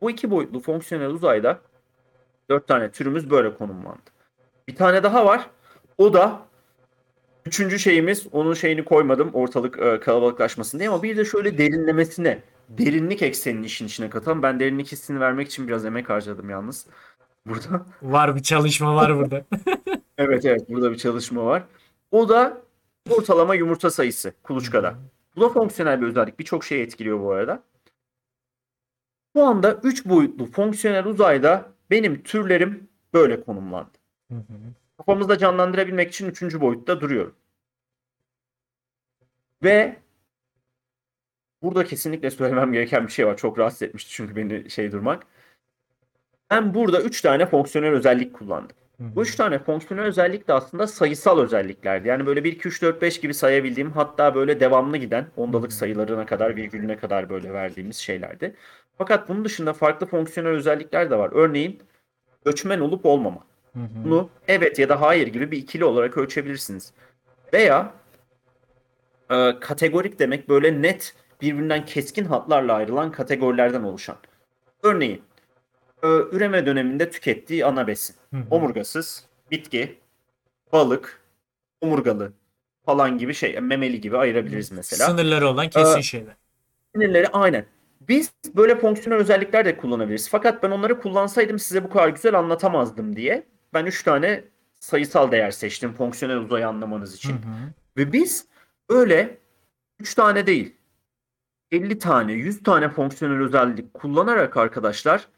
Bu iki boyutlu fonksiyonel uzayda dört tane türümüz böyle konumlandı. Bir tane daha var. O da üçüncü şeyimiz. Onun şeyini koymadım ortalık e, kalabalıklaşmasın diye ama bir de şöyle derinlemesine derinlik eksenini işin içine katalım. Ben derinlik hissini vermek için biraz emek harcadım yalnız. Burada. Var bir çalışma var burada. Evet evet burada bir çalışma var. O da ortalama yumurta sayısı kuluçkada. Bu da fonksiyonel bir özellik. Birçok şeyi etkiliyor bu arada. Şu anda 3 boyutlu fonksiyonel uzayda benim türlerim böyle konumlandı. Hı hı. Kafamızda canlandırabilmek için 3. boyutta duruyorum. Ve burada kesinlikle söylemem gereken bir şey var. Çok rahatsız etmişti çünkü beni şey durmak. Ben burada 3 tane fonksiyonel özellik kullandım. Bu üç tane fonksiyonel özellik de aslında sayısal özelliklerdi. Yani böyle 1, 2, 3, 4, 5 gibi sayabildiğim hatta böyle devamlı giden ondalık sayılarına kadar virgülüne kadar böyle verdiğimiz şeylerdi. Fakat bunun dışında farklı fonksiyonel özellikler de var. Örneğin göçmen olup olmama. Bunu evet ya da hayır gibi bir ikili olarak ölçebilirsiniz. Veya e, kategorik demek böyle net birbirinden keskin hatlarla ayrılan kategorilerden oluşan. Örneğin üreme döneminde tükettiği ana besin. Hı hı. Omurgasız, bitki, balık, omurgalı, falan gibi şey memeli gibi ayırabiliriz mesela. Sınırları olan kesin Ee, şeyler. Sinirleri aynen. Biz böyle fonksiyonel özellikler de kullanabiliriz. Fakat ben onları kullansaydım size bu kadar güzel anlatamazdım diye. Ben 3 tane sayısal değer seçtim fonksiyonel uzayı anlamanız için. Hı hı. Ve biz öyle 3 tane değil 50 tane 100 tane fonksiyonel özellik kullanarak arkadaşlar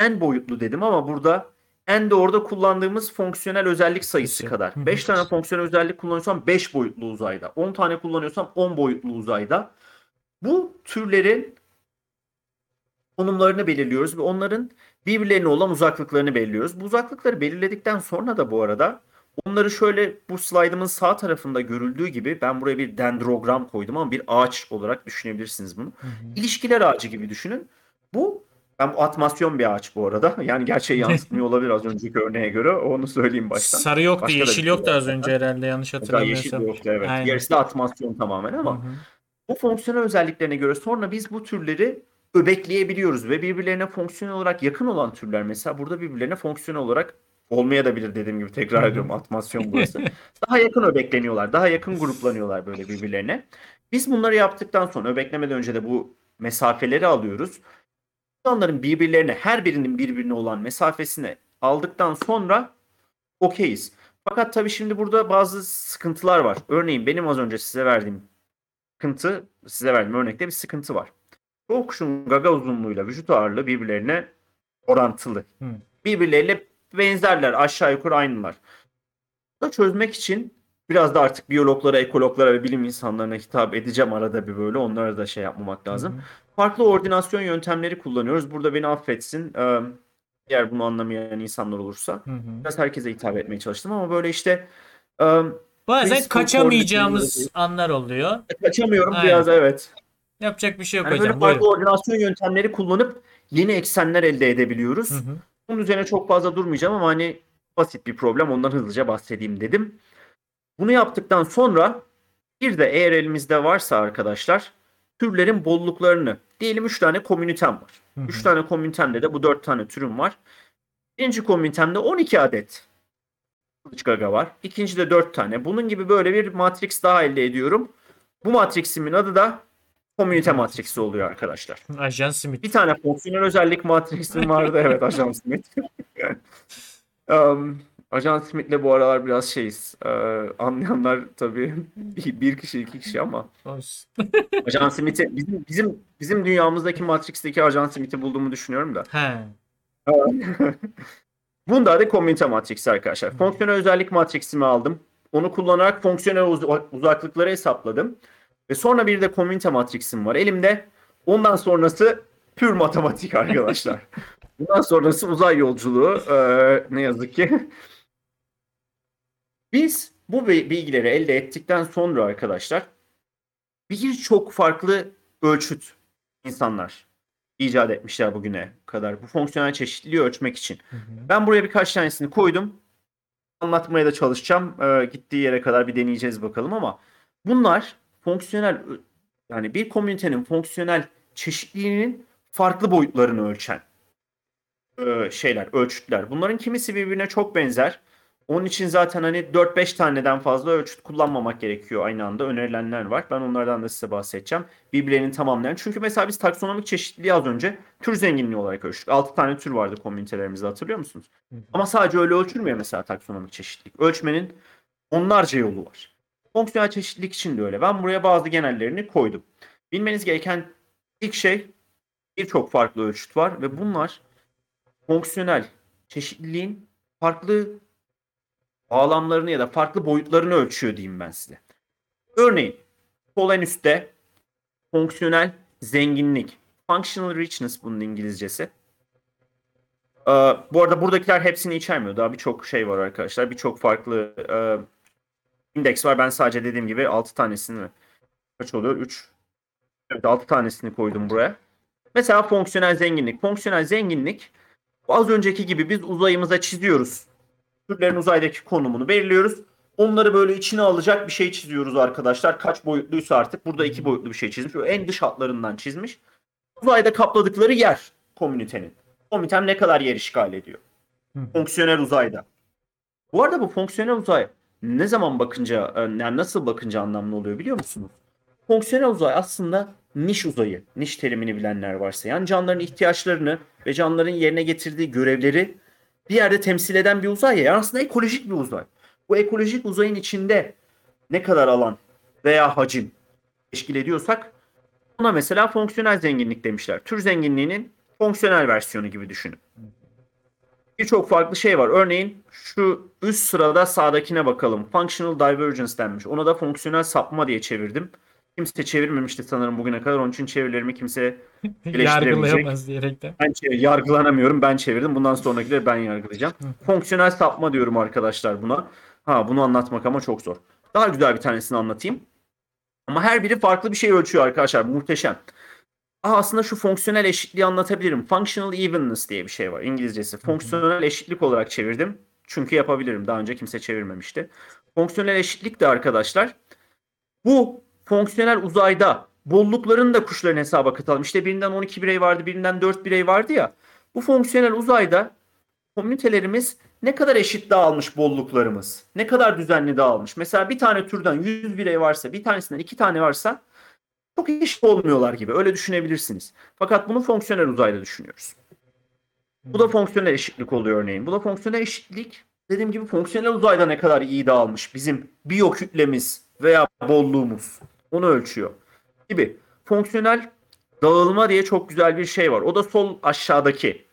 n boyutlu dedim ama burada n de orada kullandığımız fonksiyonel özellik sayısı kadar. Hı hı. 5 tane fonksiyonel özellik kullanıyorsam 5 boyutlu uzayda. 10 tane kullanıyorsam 10 boyutlu uzayda. Bu türlerin konumlarını belirliyoruz ve onların birbirlerine olan uzaklıklarını belirliyoruz. Bu uzaklıkları belirledikten sonra da bu arada onları şöyle bu slaydımın sağ tarafında görüldüğü gibi ben buraya bir dendrogram koydum ama bir ağaç olarak düşünebilirsiniz bunu. Hı hı. İlişkiler ağacı gibi düşünün. Bu ben bu atmasyon bir ağaç bu arada. Yani gerçeği yansıtmıyor olabilir az önceki örneğe göre. Onu söyleyeyim baştan. Sarı yoktu, Başka yeşil şey yoktu az önce herhalde yanlış Hatta yeşil hatırlamıyorsam. yoktu evet. Aynen. Gerisi de atmasyon tamamen ama hı. bu fonksiyonel özelliklerine göre sonra biz bu türleri öbekleyebiliyoruz ve birbirlerine fonksiyonel olarak yakın olan türler mesela burada birbirlerine fonksiyonel olarak olmaya da bilir dediğim gibi tekrar ediyorum atmasyon burası. daha yakın öbekleniyorlar, daha yakın gruplanıyorlar böyle birbirlerine. Biz bunları yaptıktan sonra öbeklemeden önce de bu mesafeleri alıyoruz. İnsanların birbirlerine her birinin birbirine olan mesafesini aldıktan sonra okeyiz. Fakat tabii şimdi burada bazı sıkıntılar var. Örneğin benim az önce size verdiğim sıkıntı, size verdiğim örnekte bir sıkıntı var. Çoğu kuşun gaga uzunluğuyla vücut ağırlığı birbirlerine orantılı. Hı. Birbirleriyle benzerler, aşağı yukarı aynılar. Bunu çözmek için biraz da artık biyologlara, ekologlara ve bilim insanlarına hitap edeceğim arada bir böyle. Onlara da şey yapmamak lazım. Hı hı. Farklı ordinasyon yöntemleri kullanıyoruz. Burada beni affetsin. Ee, Eğer bunu anlamayan insanlar olursa. Hı hı. Biraz herkese hitap etmeye çalıştım ama böyle işte e, Bazen kaçamayacağımız anlar oluyor. kaçamıyorum Aynen. biraz evet. Yapacak bir şey yok Yani böyle hocam. farklı Buyurun. ordinasyon yöntemleri kullanıp yeni eksenler elde edebiliyoruz. Hı hı. Bunun üzerine çok fazla durmayacağım ama hani basit bir problem ondan hızlıca bahsedeyim dedim. Bunu yaptıktan sonra bir de eğer elimizde varsa arkadaşlar türlerin bolluklarını diyelim 3 tane komünitem var. Hı hı. 3 tane komünitemde de bu 4 tane türüm var. Birinci komünitemde 12 adet kılıç gaga var. İkincide 4 tane. Bunun gibi böyle bir matrix daha elde ediyorum. Bu matriximin adı da komünite matriksi oluyor arkadaşlar. Ajan Smith. Bir tane fonksiyonel özellik matrixim vardı. Evet Ajan Smith. um, Ajan Smith'le bu aralar biraz şeyiz. Ee, anlayanlar tabii bir, bir kişi iki kişi ama. Ajan Smith'i bizim bizim bizim dünyamızdaki Matrix'teki Ajan Smith'i bulduğumu düşünüyorum da. He. Bunda da komünite matriksi arkadaşlar. Fonksiyonel özellik matriksimi aldım. Onu kullanarak fonksiyonel uz- uzaklıkları hesapladım. Ve sonra bir de komünite matriksim var elimde. Ondan sonrası pür matematik arkadaşlar. Bundan sonrası uzay yolculuğu. Ee, ne yazık ki. Biz bu bi- bilgileri elde ettikten sonra arkadaşlar birçok farklı ölçüt insanlar icat etmişler bugüne kadar. Bu fonksiyonel çeşitliliği ölçmek için. Hı hı. Ben buraya birkaç tanesini koydum. Anlatmaya da çalışacağım. Ee, gittiği yere kadar bir deneyeceğiz bakalım ama bunlar fonksiyonel yani bir komünitenin fonksiyonel çeşitliliğinin farklı boyutlarını ölçen e, şeyler, ölçütler. Bunların kimisi birbirine çok benzer. Onun için zaten hani 4-5 taneden fazla ölçüt kullanmamak gerekiyor aynı anda. Önerilenler var. Ben onlardan da size bahsedeceğim. Birbirlerinin tamamlayan. Çünkü mesela biz taksonomik çeşitliliği az önce tür zenginliği olarak ölçtük. 6 tane tür vardı komünitelerimizde hatırlıyor musunuz? Hı hı. Ama sadece öyle ölçülmüyor mesela taksonomik çeşitlilik. Ölçmenin onlarca yolu var. Fonksiyonel çeşitlilik için de öyle. Ben buraya bazı genellerini koydum. Bilmeniz gereken ilk şey birçok farklı ölçüt var ve bunlar fonksiyonel çeşitliliğin farklı bağlamlarını ya da farklı boyutlarını ölçüyor diyeyim ben size. Örneğin sol en üstte fonksiyonel zenginlik. Functional richness bunun İngilizcesi. Ee, bu arada buradakiler hepsini içermiyor. Daha birçok şey var arkadaşlar. Birçok farklı e, indeks var. Ben sadece dediğim gibi 6 tanesini kaç oluyor? 3 Evet 6 tanesini koydum buraya. Mesela fonksiyonel zenginlik. Fonksiyonel zenginlik az önceki gibi biz uzayımıza çiziyoruz. Türlerin uzaydaki konumunu belirliyoruz. Onları böyle içine alacak bir şey çiziyoruz arkadaşlar. Kaç boyutluysa artık. Burada iki boyutlu bir şey çizmiş. O en dış hatlarından çizmiş. Uzayda kapladıkları yer komünitenin. Komünitem ne kadar yer işgal ediyor? Fonksiyonel uzayda. Bu arada bu fonksiyonel uzay ne zaman bakınca, e, yani nasıl bakınca anlamlı oluyor biliyor musunuz? Fonksiyonel uzay aslında niş uzayı, niş terimini bilenler varsa yani canlıların ihtiyaçlarını ve canlıların yerine getirdiği görevleri bir yerde temsil eden bir uzay ya. Yani aslında ekolojik bir uzay. Bu ekolojik uzayın içinde ne kadar alan veya hacim teşkil ediyorsak ona mesela fonksiyonel zenginlik demişler. Tür zenginliğinin fonksiyonel versiyonu gibi düşünün. Birçok farklı şey var. Örneğin şu üst sırada sağdakine bakalım. Functional divergence denmiş. Ona da fonksiyonel sapma diye çevirdim. Kimse çevirmemişti sanırım bugüne kadar. Onun için çevirilerimi kimse Yargılayamaz diyerekten. ben çevir- yargılanamıyorum. Ben çevirdim. Bundan sonrakileri ben yargılayacağım. Fonksiyonel sapma diyorum arkadaşlar buna. Ha bunu anlatmak ama çok zor. Daha güzel bir tanesini anlatayım. Ama her biri farklı bir şey ölçüyor arkadaşlar. Muhteşem. Aa, aslında şu fonksiyonel eşitliği anlatabilirim. Functional evenness diye bir şey var İngilizcesi. Fonksiyonel eşitlik olarak çevirdim. Çünkü yapabilirim. Daha önce kimse çevirmemişti. Fonksiyonel eşitlik de arkadaşlar bu fonksiyonel uzayda bolluklarını da kuşların hesaba katalım. İşte birinden 12 birey vardı, birinden 4 birey vardı ya. Bu fonksiyonel uzayda komünitelerimiz ne kadar eşit dağılmış bolluklarımız, ne kadar düzenli dağılmış. Mesela bir tane türden 100 birey varsa, bir tanesinden 2 tane varsa çok eşit olmuyorlar gibi. Öyle düşünebilirsiniz. Fakat bunu fonksiyonel uzayda düşünüyoruz. Bu da fonksiyonel eşitlik oluyor örneğin. Bu da fonksiyonel eşitlik dediğim gibi fonksiyonel uzayda ne kadar iyi dağılmış bizim biyokütlemiz veya bolluğumuz onu ölçüyor gibi. Fonksiyonel dağılma diye çok güzel bir şey var. O da sol aşağıdaki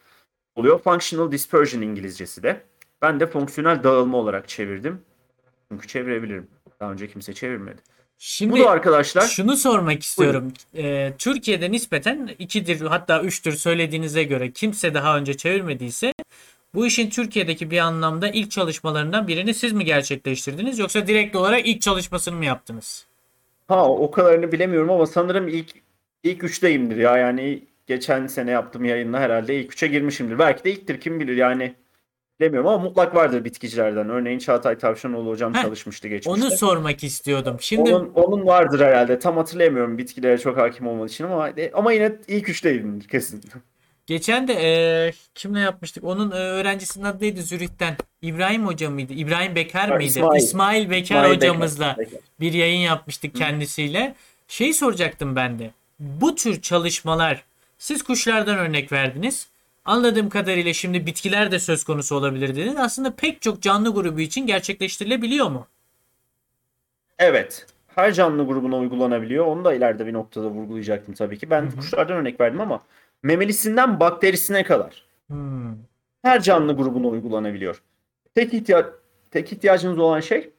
oluyor. Functional dispersion İngilizcesi de. Ben de fonksiyonel dağılma olarak çevirdim. Çünkü çevirebilirim. Daha önce kimse çevirmedi. Şimdi Bu da arkadaşlar şunu sormak istiyorum. Ee, Türkiye'de nispeten ikidir hatta üçtür söylediğinize göre kimse daha önce çevirmediyse bu işin Türkiye'deki bir anlamda ilk çalışmalarından birini siz mi gerçekleştirdiniz yoksa direkt olarak ilk çalışmasını mı yaptınız? Ha o kadarını bilemiyorum ama sanırım ilk ilk üçteyimdir ya. Yani geçen sene yaptığım yayınla herhalde ilk üçe girmişimdir. Belki de ilktir kim bilir yani. Bilemiyorum ama mutlak vardır bitkicilerden. Örneğin Çağatay Tavşanoğlu hocam Heh, çalışmıştı geçmişte. Onu sormak istiyordum. Şimdi Onun, onun vardır herhalde. Tam hatırlayamıyorum bitkilere çok hakim olmadığı için ama ama yine ilk üçteyimdir kesin. Geçen de e, kimle yapmıştık? Onun e, öğrencisinin adı neydi Zürih'ten? İbrahim Hoca mıydı? İbrahim Bekar mıydı? İsmail. İsmail Bekar İsmail hocamızla Bekar. bir yayın yapmıştık kendisiyle. Şey soracaktım ben de. Bu tür çalışmalar siz kuşlardan örnek verdiniz. Anladığım kadarıyla şimdi bitkiler de söz konusu olabilir dediniz. Aslında pek çok canlı grubu için gerçekleştirilebiliyor mu? Evet. Her canlı grubuna uygulanabiliyor. Onu da ileride bir noktada vurgulayacaktım tabii ki. Ben kuşlardan örnek verdim ama memelisinden bakterisine kadar Hmm. her canlı grubuna uygulanabiliyor. Tek ihtiyaç tek ihtiyacınız olan şey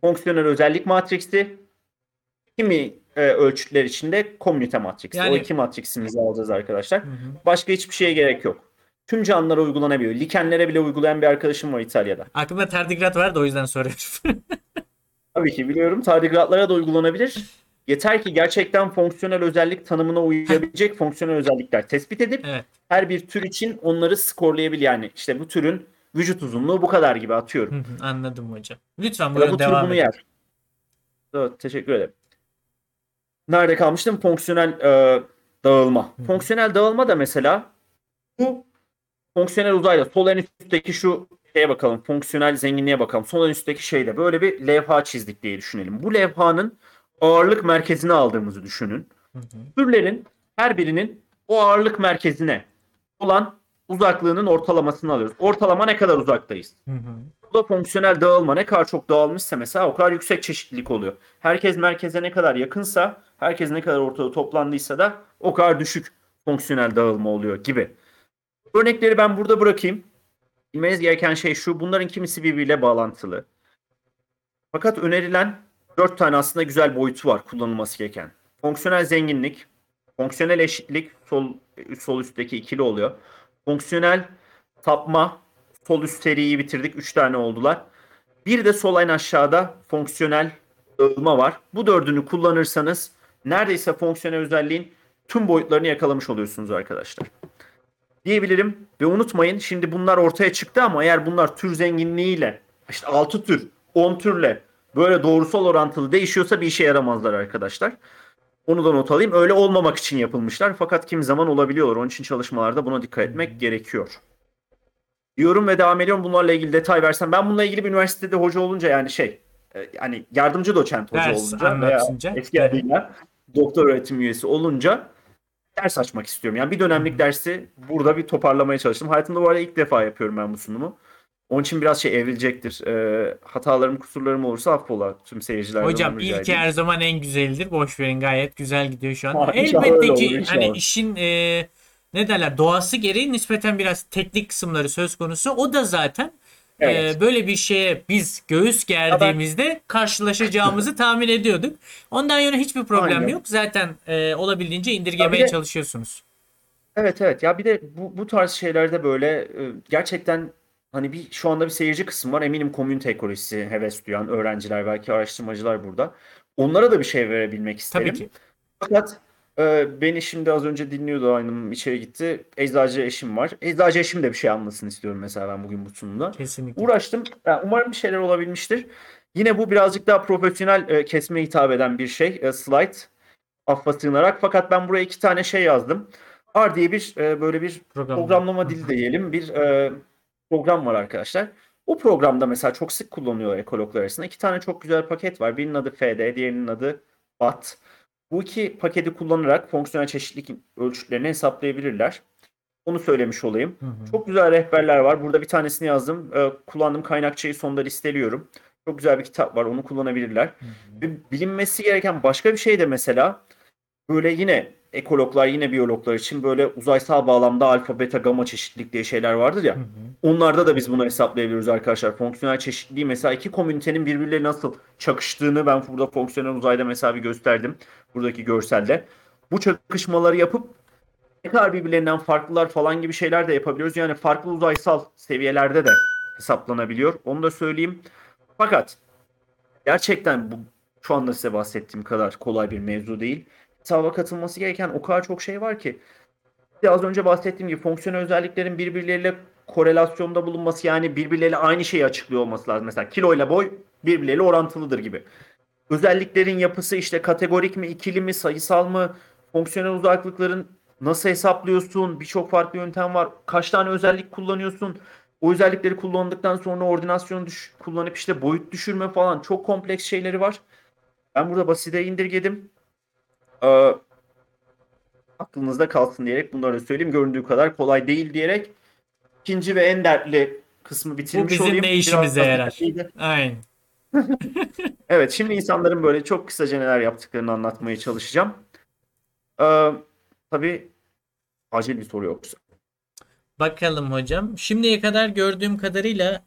fonksiyonel özellik matriksi. Kimi e, ölçütler içinde komünite matriksi. Yani- O iki matriksimizi alacağız arkadaşlar. Hı hı. Başka hiçbir şeye gerek yok. Tüm canlılara uygulanabiliyor. Likenlere bile uygulayan bir arkadaşım var İtalya'da. Aklımda tardigrat var da o yüzden soruyorum. Tabii ki biliyorum. Tardigratlara da uygulanabilir. Yeter ki gerçekten fonksiyonel özellik tanımına uyabilecek fonksiyonel özellikler tespit edip evet. her bir tür için onları skorlayabil yani işte bu türün vücut uzunluğu bu kadar gibi atıyorum. Hı hı, Anladım hocam. Lütfen buyurun bu devam edin. yer. Evet, teşekkür ederim. Nerede kalmıştım? Fonksiyonel e, dağılma. Hı. Fonksiyonel dağılma da mesela bu fonksiyonel uzayda sol en üstteki şu şeye bakalım. Fonksiyonel zenginliğe bakalım. Sol en üstteki şeyde böyle bir levha çizdik diye düşünelim. Bu levhanın ağırlık merkezine aldığımızı düşünün. Hı hı. Türlerin her birinin o ağırlık merkezine olan uzaklığının ortalamasını alıyoruz. Ortalama ne kadar uzaktayız? Hı hı. Bu da fonksiyonel dağılma ne kadar çok dağılmışsa mesela o kadar yüksek çeşitlilik oluyor. Herkes merkeze ne kadar yakınsa, herkes ne kadar ortada toplandıysa da o kadar düşük fonksiyonel dağılma oluyor gibi. Örnekleri ben burada bırakayım. Bilmeniz gereken şey şu. Bunların kimisi birbiriyle bağlantılı. Fakat önerilen dört tane aslında güzel boyutu var kullanılması gereken. Fonksiyonel zenginlik, fonksiyonel eşitlik sol, sol üstteki ikili oluyor. Fonksiyonel sapma, sol üst seriyi bitirdik. Üç tane oldular. Bir de sol en aşağıda fonksiyonel dağılma var. Bu dördünü kullanırsanız neredeyse fonksiyonel özelliğin tüm boyutlarını yakalamış oluyorsunuz arkadaşlar. Diyebilirim ve unutmayın şimdi bunlar ortaya çıktı ama eğer bunlar tür zenginliğiyle işte 6 tür 10 türle böyle doğrusal orantılı değişiyorsa bir işe yaramazlar arkadaşlar. Onu da not alayım. Öyle olmamak için yapılmışlar fakat kimi zaman olabiliyorlar. Onun için çalışmalarda buna dikkat etmek gerekiyor. diyorum ve devam ediyorum. Bunlarla ilgili detay versem. Ben bununla ilgili bir üniversitede hoca olunca yani şey e, yani yardımcı doçent hoca Ders olunca veya anlatınca. eski adıyla doktor öğretim üyesi olunca ders açmak istiyorum. Yani bir dönemlik dersi burada bir toparlamaya çalıştım. Hayatımda bu arada ilk defa yapıyorum ben bu sunumu. Onun için biraz şey evrilecektir. Ee, hatalarım, kusurlarım olursa affola tüm seyircilerden. Hocam ilk edeyim. her zaman en güzelidir. Boş verin gayet güzel gidiyor şu an. Ha, Elbette ki olur, hani işin e, ne derler doğası gereği nispeten biraz teknik kısımları söz konusu. O da zaten e, Evet. böyle bir şeye biz göğüs gerdiğimizde karşılaşacağımızı tahmin ediyorduk. Ondan yana hiçbir problem Aynen. yok. Zaten e, olabildiğince indirgemeye de- çalışıyorsunuz. Evet evet ya bir de bu, bu tarz şeylerde böyle e, gerçekten hani bir şu anda bir seyirci kısmı var. Eminim komünite ekolojisi heves duyan öğrenciler belki araştırmacılar burada. Onlara da bir şey verebilmek isterim. Tabii ki. Fakat e, beni şimdi az önce dinliyordu aynım içeri gitti. Eczacı eşim var. Eczacı eşim de bir şey anlasın istiyorum mesela ben bugün bu sunumda. Kesinlikle. Uğraştım. Yani umarım bir şeyler olabilmiştir. Yine bu birazcık daha profesyonel e, kesme hitap eden bir şey. E, slide affa sığınarak. Fakat ben buraya iki tane şey yazdım. R diye bir e, böyle bir Program. programlama dili diyelim. Bir e, program var arkadaşlar. O programda mesela çok sık kullanılıyor ekologlar arasında. İki tane çok güzel paket var. Birinin adı FD, diğerinin adı BAT. Bu iki paketi kullanarak fonksiyonel çeşitlilik ölçütlerini hesaplayabilirler. Onu söylemiş olayım. Hı hı. Çok güzel rehberler var. Burada bir tanesini yazdım. Ee, kullandığım kaynakçayı sonda listeliyorum. Çok güzel bir kitap var. Onu kullanabilirler. Ve bilinmesi gereken başka bir şey de mesela böyle yine ekologlar, yine biyologlar için böyle uzaysal bağlamda alfa, beta, gamma çeşitlilik diye şeyler vardır ya. Hı hı. Onlarda da biz bunu hesaplayabiliyoruz arkadaşlar. Fonksiyonel çeşitliliği mesela iki komünitenin birbirleriyle nasıl çakıştığını ben burada fonksiyonel uzayda mesela bir gösterdim. Buradaki görselde. Bu çakışmaları yapıp ne kadar birbirlerinden farklılar falan gibi şeyler de yapabiliyoruz. Yani farklı uzaysal seviyelerde de hesaplanabiliyor. Onu da söyleyeyim. Fakat gerçekten bu şu anda size bahsettiğim kadar kolay bir mevzu değil. Hesaba katılması gereken o kadar çok şey var ki. De az önce bahsettiğim gibi fonksiyonel özelliklerin birbirleriyle korelasyonda bulunması yani birbirleriyle aynı şeyi açıklıyor olması lazım. Mesela kilo ile boy birbirleriyle orantılıdır gibi. Özelliklerin yapısı işte kategorik mi, ikili mi, sayısal mı, fonksiyonel uzaklıkların nasıl hesaplıyorsun? Birçok farklı yöntem var. Kaç tane özellik kullanıyorsun? O özellikleri kullandıktan sonra ordinasyon düş- kullanıp işte boyut düşürme falan çok kompleks şeyleri var. Ben burada basite indirgedim. Ee, aklınızda kalsın diyerek bunları söyleyeyim. Göründüğü kadar kolay değil diyerek ikinci ve en dertli kısmı bitirmiş bizim olayım. ne Biraz işimize basit yarar? Aynen. Evet, şimdi insanların böyle çok kısaca neler yaptıklarını anlatmaya çalışacağım. Ee, tabii acil bir soru yoksa. Bakalım hocam. Şimdiye kadar gördüğüm kadarıyla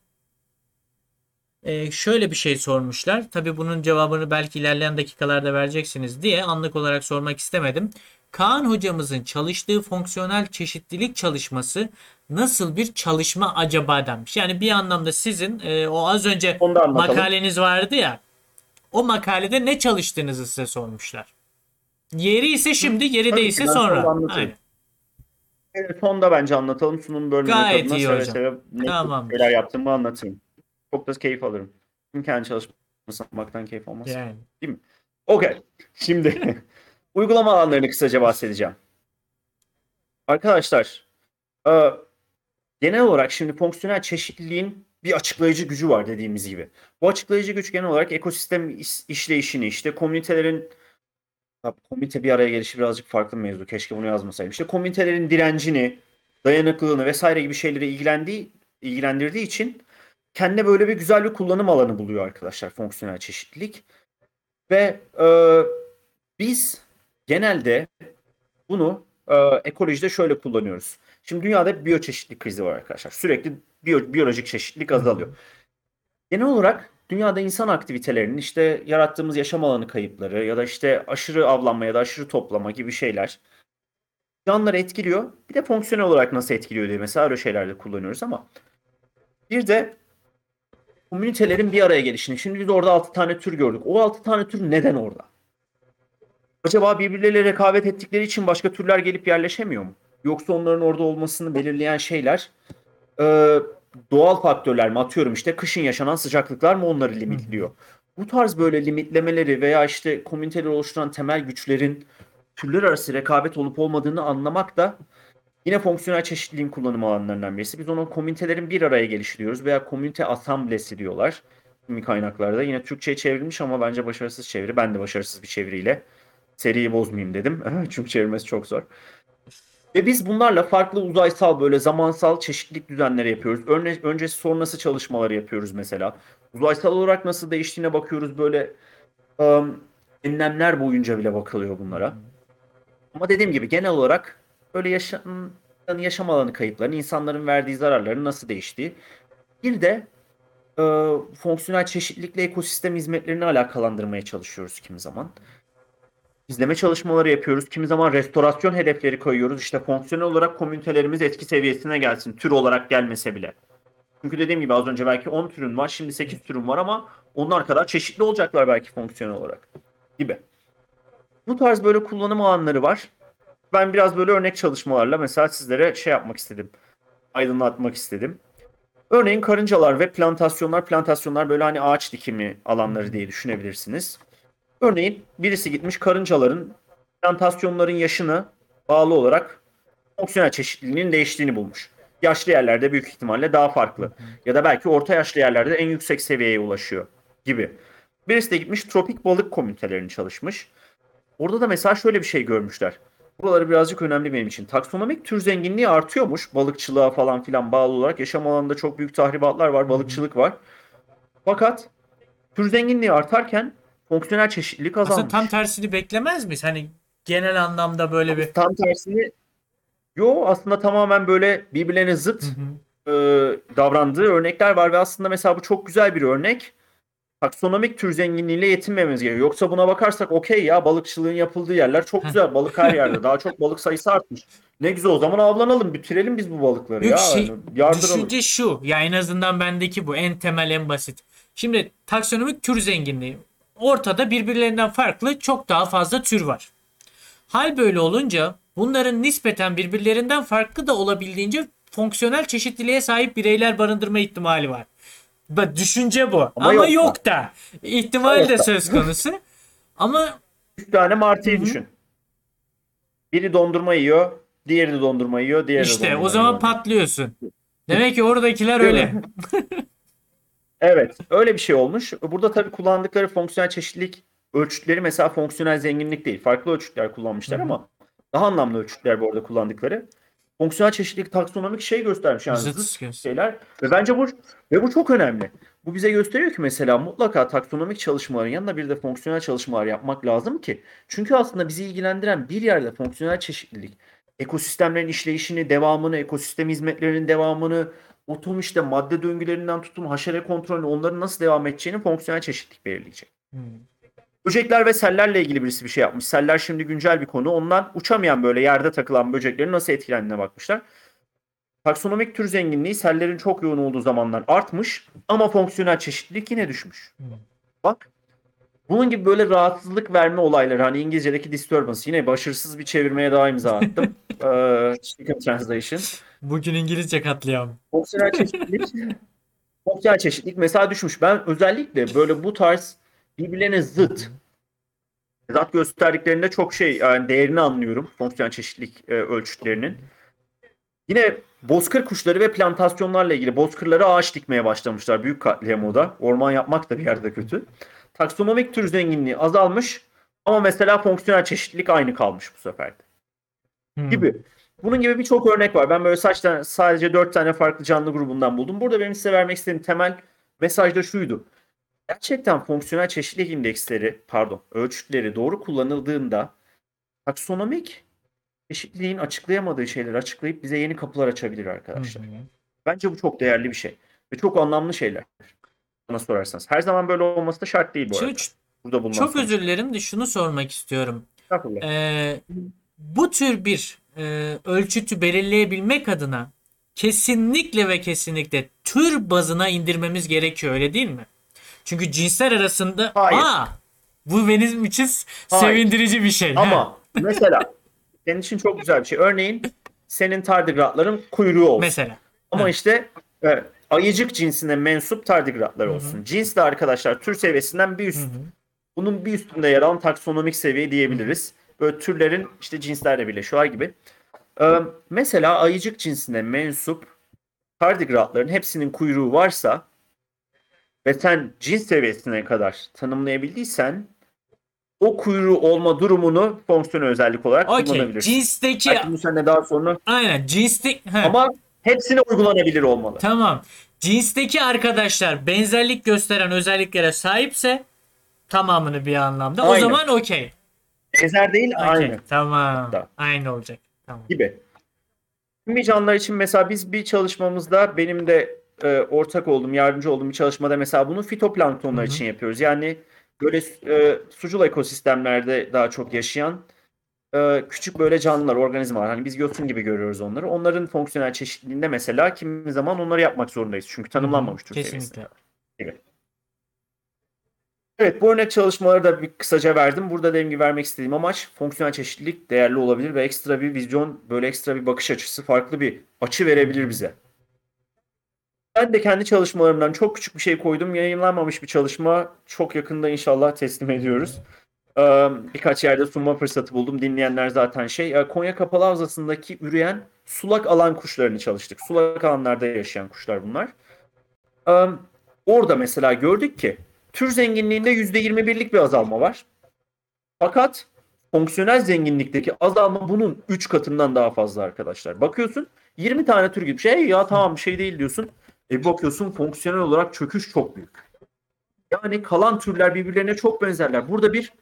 e, şöyle bir şey sormuşlar. Tabii bunun cevabını belki ilerleyen dakikalarda vereceksiniz diye anlık olarak sormak istemedim. Kaan hocamızın çalıştığı fonksiyonel çeşitlilik çalışması nasıl bir çalışma acaba demiş. Yani bir anlamda sizin e, o az önce makaleniz vardı ya. O makalede ne çalıştığınızı size sormuşlar. Yeri ise şimdi, yeri değilse sonra anlatayım. Aynen. Evet, sonda bence anlatalım. Sunum bölümünde Gayet iyi seve hocam. seve ne Tamamdır. şeyler yaptığımı anlatırım. Çok da keyif alırım. Kim kendi çalışmasını yapmaktan keyif almaz. Yani. Okey. Şimdi uygulama alanlarını kısaca bahsedeceğim. Arkadaşlar e, genel olarak şimdi fonksiyonel çeşitliliğin bir açıklayıcı gücü var dediğimiz gibi. Bu açıklayıcı güç genel olarak ekosistem iş- işleyişini işte komünitelerin komünite bir araya gelişi birazcık farklı bir mevzu. Keşke bunu yazmasaydım. İşte komünitelerin direncini, dayanıklılığını vesaire gibi şeyleri ilgilendiği, ilgilendirdiği için kendine böyle bir güzel bir kullanım alanı buluyor arkadaşlar fonksiyonel çeşitlilik. Ve e, biz genelde bunu e, ekolojide şöyle kullanıyoruz. Şimdi dünyada biyoçeşitlilik krizi var arkadaşlar. Sürekli biyo- biyolojik çeşitlilik azalıyor. Genel olarak dünyada insan aktivitelerinin işte yarattığımız yaşam alanı kayıpları ya da işte aşırı avlanma ya da aşırı toplama gibi şeyler canlıları etkiliyor. Bir de fonksiyonel olarak nasıl etkiliyor diye mesela öyle şeylerde kullanıyoruz ama bir de komünitelerin bir araya gelişini. Şimdi biz orada 6 tane tür gördük. O 6 tane tür neden orada? Acaba birbirleriyle rekabet ettikleri için başka türler gelip yerleşemiyor mu? Yoksa onların orada olmasını belirleyen şeyler e, doğal faktörler mi? Atıyorum işte kışın yaşanan sıcaklıklar mı onları limitliyor? Bu tarz böyle limitlemeleri veya işte komüniteleri oluşturan temel güçlerin türler arası rekabet olup olmadığını anlamak da Yine fonksiyonel çeşitliliğin kullanım alanlarından birisi. Biz ona komünitelerin bir araya gelişi diyoruz veya komünite asamblesi diyorlar. Kimi kaynaklarda. Yine Türkçe'ye çevrilmiş ama bence başarısız çeviri. Ben de başarısız bir çeviriyle seriyi bozmayayım dedim. Çünkü çevirmesi çok zor. Ve biz bunlarla farklı uzaysal böyle zamansal çeşitlilik düzenleri yapıyoruz. Örne öncesi sonrası çalışmaları yapıyoruz mesela. Uzaysal olarak nasıl değiştiğine bakıyoruz böyle ım, enlemler boyunca bile bakılıyor bunlara. Ama dediğim gibi genel olarak böyle yaşam, yaşam alanı kayıplarının, insanların verdiği zararların nasıl değiştiği. Bir de e, fonksiyonel çeşitlilikle ekosistem hizmetlerini alakalandırmaya çalışıyoruz kimi zaman. İzleme çalışmaları yapıyoruz. Kimi zaman restorasyon hedefleri koyuyoruz. İşte fonksiyonel olarak komünitelerimiz etki seviyesine gelsin. Tür olarak gelmese bile. Çünkü dediğim gibi az önce belki 10 türün var. Şimdi 8 türün var ama onlar kadar çeşitli olacaklar belki fonksiyonel olarak. Gibi. Bu tarz böyle kullanım alanları var. Ben biraz böyle örnek çalışmalarla mesela sizlere şey yapmak istedim. Aydınlatmak istedim. Örneğin karıncalar ve plantasyonlar. Plantasyonlar böyle hani ağaç dikimi alanları diye düşünebilirsiniz. Örneğin birisi gitmiş karıncaların plantasyonların yaşını bağlı olarak fonksiyonel çeşitliliğinin değiştiğini bulmuş. Yaşlı yerlerde büyük ihtimalle daha farklı. Ya da belki orta yaşlı yerlerde en yüksek seviyeye ulaşıyor gibi. Birisi de gitmiş tropik balık komünitelerini çalışmış. Orada da mesela şöyle bir şey görmüşler. Buraları birazcık önemli benim için. Taksonomik tür zenginliği artıyormuş. Balıkçılığa falan filan bağlı olarak. Yaşam alanında çok büyük tahribatlar var. Balıkçılık var. Fakat tür zenginliği artarken fonksiyonel çeşitlilik azalmış. Aslında tam tersini beklemez miyiz? Hani genel anlamda böyle bir Tam tersini Yo aslında tamamen böyle birbirlerine zıt e, davrandığı örnekler var ve aslında mesela bu çok güzel bir örnek. Taksonomik tür zenginliğiyle yetinmemiz gerekiyor. Yoksa buna bakarsak okey ya balıkçılığın yapıldığı yerler çok güzel. Balık her yerde. Daha çok balık sayısı artmış. Ne güzel o zaman avlanalım. Bitirelim biz bu balıkları Yok ya. şey, Yani yardıralım. düşünce şu. Ya en azından bendeki bu. En temel en basit. Şimdi taksonomik tür zenginliği. Ortada birbirlerinden farklı çok daha fazla tür var. Hal böyle olunca bunların nispeten birbirlerinden farklı da olabildiğince fonksiyonel çeşitliliğe sahip bireyler barındırma ihtimali var. Bak düşünce bu. Ama, yok yok, da. da. İhtimal Yok de da. söz konusu. Ama Üç tane martıyı düşün. Biri dondurma yiyor. Diğeri de dondurma yiyor. Diğeri de işte o zaman yiyor. patlıyorsun. Demek ki oradakiler öyle. Evet, öyle bir şey olmuş. Burada tabii kullandıkları fonksiyonel çeşitlilik ölçütleri mesela fonksiyonel zenginlik değil. Farklı ölçütler kullanmışlar Hı hı. ama daha anlamlı ölçütler bu arada kullandıkları. Fonksiyonel çeşitlilik taksonomik şey göstermiş yani Zıt şeyler ve bence bu ve bu çok önemli. Bu bize gösteriyor ki mesela mutlaka taksonomik çalışmaların yanında bir de fonksiyonel çalışmalar yapmak lazım ki. Çünkü aslında bizi ilgilendiren bir yerde fonksiyonel çeşitlilik, ekosistemlerin işleyişini, devamını, ekosistem hizmetlerinin devamını, otom işte madde döngülerinden tutun haşere kontrolünü onların nasıl devam edeceğini fonksiyonel çeşitlilik belirleyecek. Hmm. Böcekler ve sellerle ilgili birisi bir şey yapmış. Seller şimdi güncel bir konu. Ondan uçamayan böyle yerde takılan böceklerin nasıl etkilendiğine bakmışlar. Taksonomik tür zenginliği sellerin çok yoğun olduğu zamanlar artmış ama fonksiyonel çeşitlilik yine düşmüş. Hmm. Bak bunun gibi böyle rahatsızlık verme olayları hani İngilizce'deki disturbance yine başarısız bir çevirmeye daha imza attım. Ee, Translation. Bugün İngilizce katliam. Fonksiyonel çeşitlilik fonksiyonel çeşitlilik mesela düşmüş. Ben özellikle böyle bu tarz birbirlerine zıt zat gösterdiklerinde çok şey yani değerini anlıyorum fonksiyonel çeşitlilik e, ölçütlerinin. Yine bozkır kuşları ve plantasyonlarla ilgili bozkırlara ağaç dikmeye başlamışlar büyük katliam o da. Orman yapmak da bir yerde kötü. Taksonomik tür zenginliği azalmış ama mesela fonksiyonel çeşitlilik aynı kalmış bu sefer de Hmm. gibi. Bunun gibi birçok örnek var. Ben böyle saç tane, sadece dört tane farklı canlı grubundan buldum. Burada benim size vermek istediğim temel mesaj da şuydu. Gerçekten fonksiyonel çeşitlilik indeksleri, pardon, ölçütleri doğru kullanıldığında taksonomik çeşitliliğin açıklayamadığı şeyleri açıklayıp bize yeni kapılar açabilir arkadaşlar. Hı hı. Bence bu çok değerli bir şey. Ve çok anlamlı şeyler. Bana sorarsanız. Her zaman böyle olması da şart değil bu arada. Çok, Burada bulunan çok özür dilerim de şunu sormak istiyorum. Ee, bu tür bir e, ölçütü belirleyebilmek adına kesinlikle ve kesinlikle tür bazına indirmemiz gerekiyor öyle değil mi? Çünkü cinsler arasında Hayır. aa bu benim için Hayır. sevindirici bir şey. Ha. Ama mesela senin için çok güzel bir şey. Örneğin senin tardigratların kuyruğu olsun. mesela Ama Ha. işte e, ayıcık cinsine mensup tardigratlar olsun. Cins de arkadaşlar tür seviyesinden bir üst. Hı hı. Bunun bir üstünde yer alan taksonomik seviye diyebiliriz. Böyle türlerin işte cinslerle birleşiyorlar gibi. Ee, mesela ayıcık cinsine mensup tardigratların hepsinin kuyruğu varsa ve sen cins seviyesine kadar tanımlayabildiysen o kuyruğu olma durumunu fonksiyonel özellik olarak Okey. kullanabilirsin. Cinsteki Belki bu seninle daha sonra aynen cinstek He, ama hepsine uygulanabilir olmalı. tamam. Cinsteki arkadaşlar benzerlik gösteren özelliklere sahipse tamamını bir anlamda. O Aynen. zaman okey. Benzer değil Okey, aynı Tamam. Da. Aynı olacak. Tamam. gibi. Tüm canlılar için mesela biz bir çalışmamızda benim de e, ortak olduğum, yardımcı olduğum bir çalışmada mesela bunu fitoplanktonlar için yapıyoruz. Yani böyle e, sucul ekosistemlerde daha çok yaşayan e, küçük böyle canlılar, organizmalar. Hani biz yosun gibi görüyoruz onları. Onların fonksiyonel çeşitliliğinde mesela kimi zaman onları yapmak zorundayız. Çünkü tanımlanmamış tür Kesinlikle. Evet bu örnek çalışmaları da bir kısaca verdim. Burada dediğim gibi vermek istediğim amaç fonksiyonel çeşitlilik değerli olabilir ve ekstra bir vizyon, böyle ekstra bir bakış açısı, farklı bir açı verebilir bize. Ben de kendi çalışmalarımdan çok küçük bir şey koydum. Yayınlanmamış bir çalışma. Çok yakında inşallah teslim ediyoruz. Ee, Birkaç yerde sunma fırsatı buldum. Dinleyenler zaten şey. e, Konya Kapalı Havzası'ndaki üreyen sulak alan kuşlarını çalıştık. Sulak alanlarda yaşayan kuşlar bunlar. Ee, Orada mesela gördük ki tür zenginliğinde %21'lik bir azalma var. Fakat fonksiyonel zenginlikteki azalma bunun 3 katından daha fazla arkadaşlar. Bakıyorsun 20 tane tür gibi şey ya tamam bir şey değil diyorsun. E bir bakıyorsun fonksiyonel olarak çöküş çok büyük. Yani kalan türler birbirlerine çok benzerler. Burada bir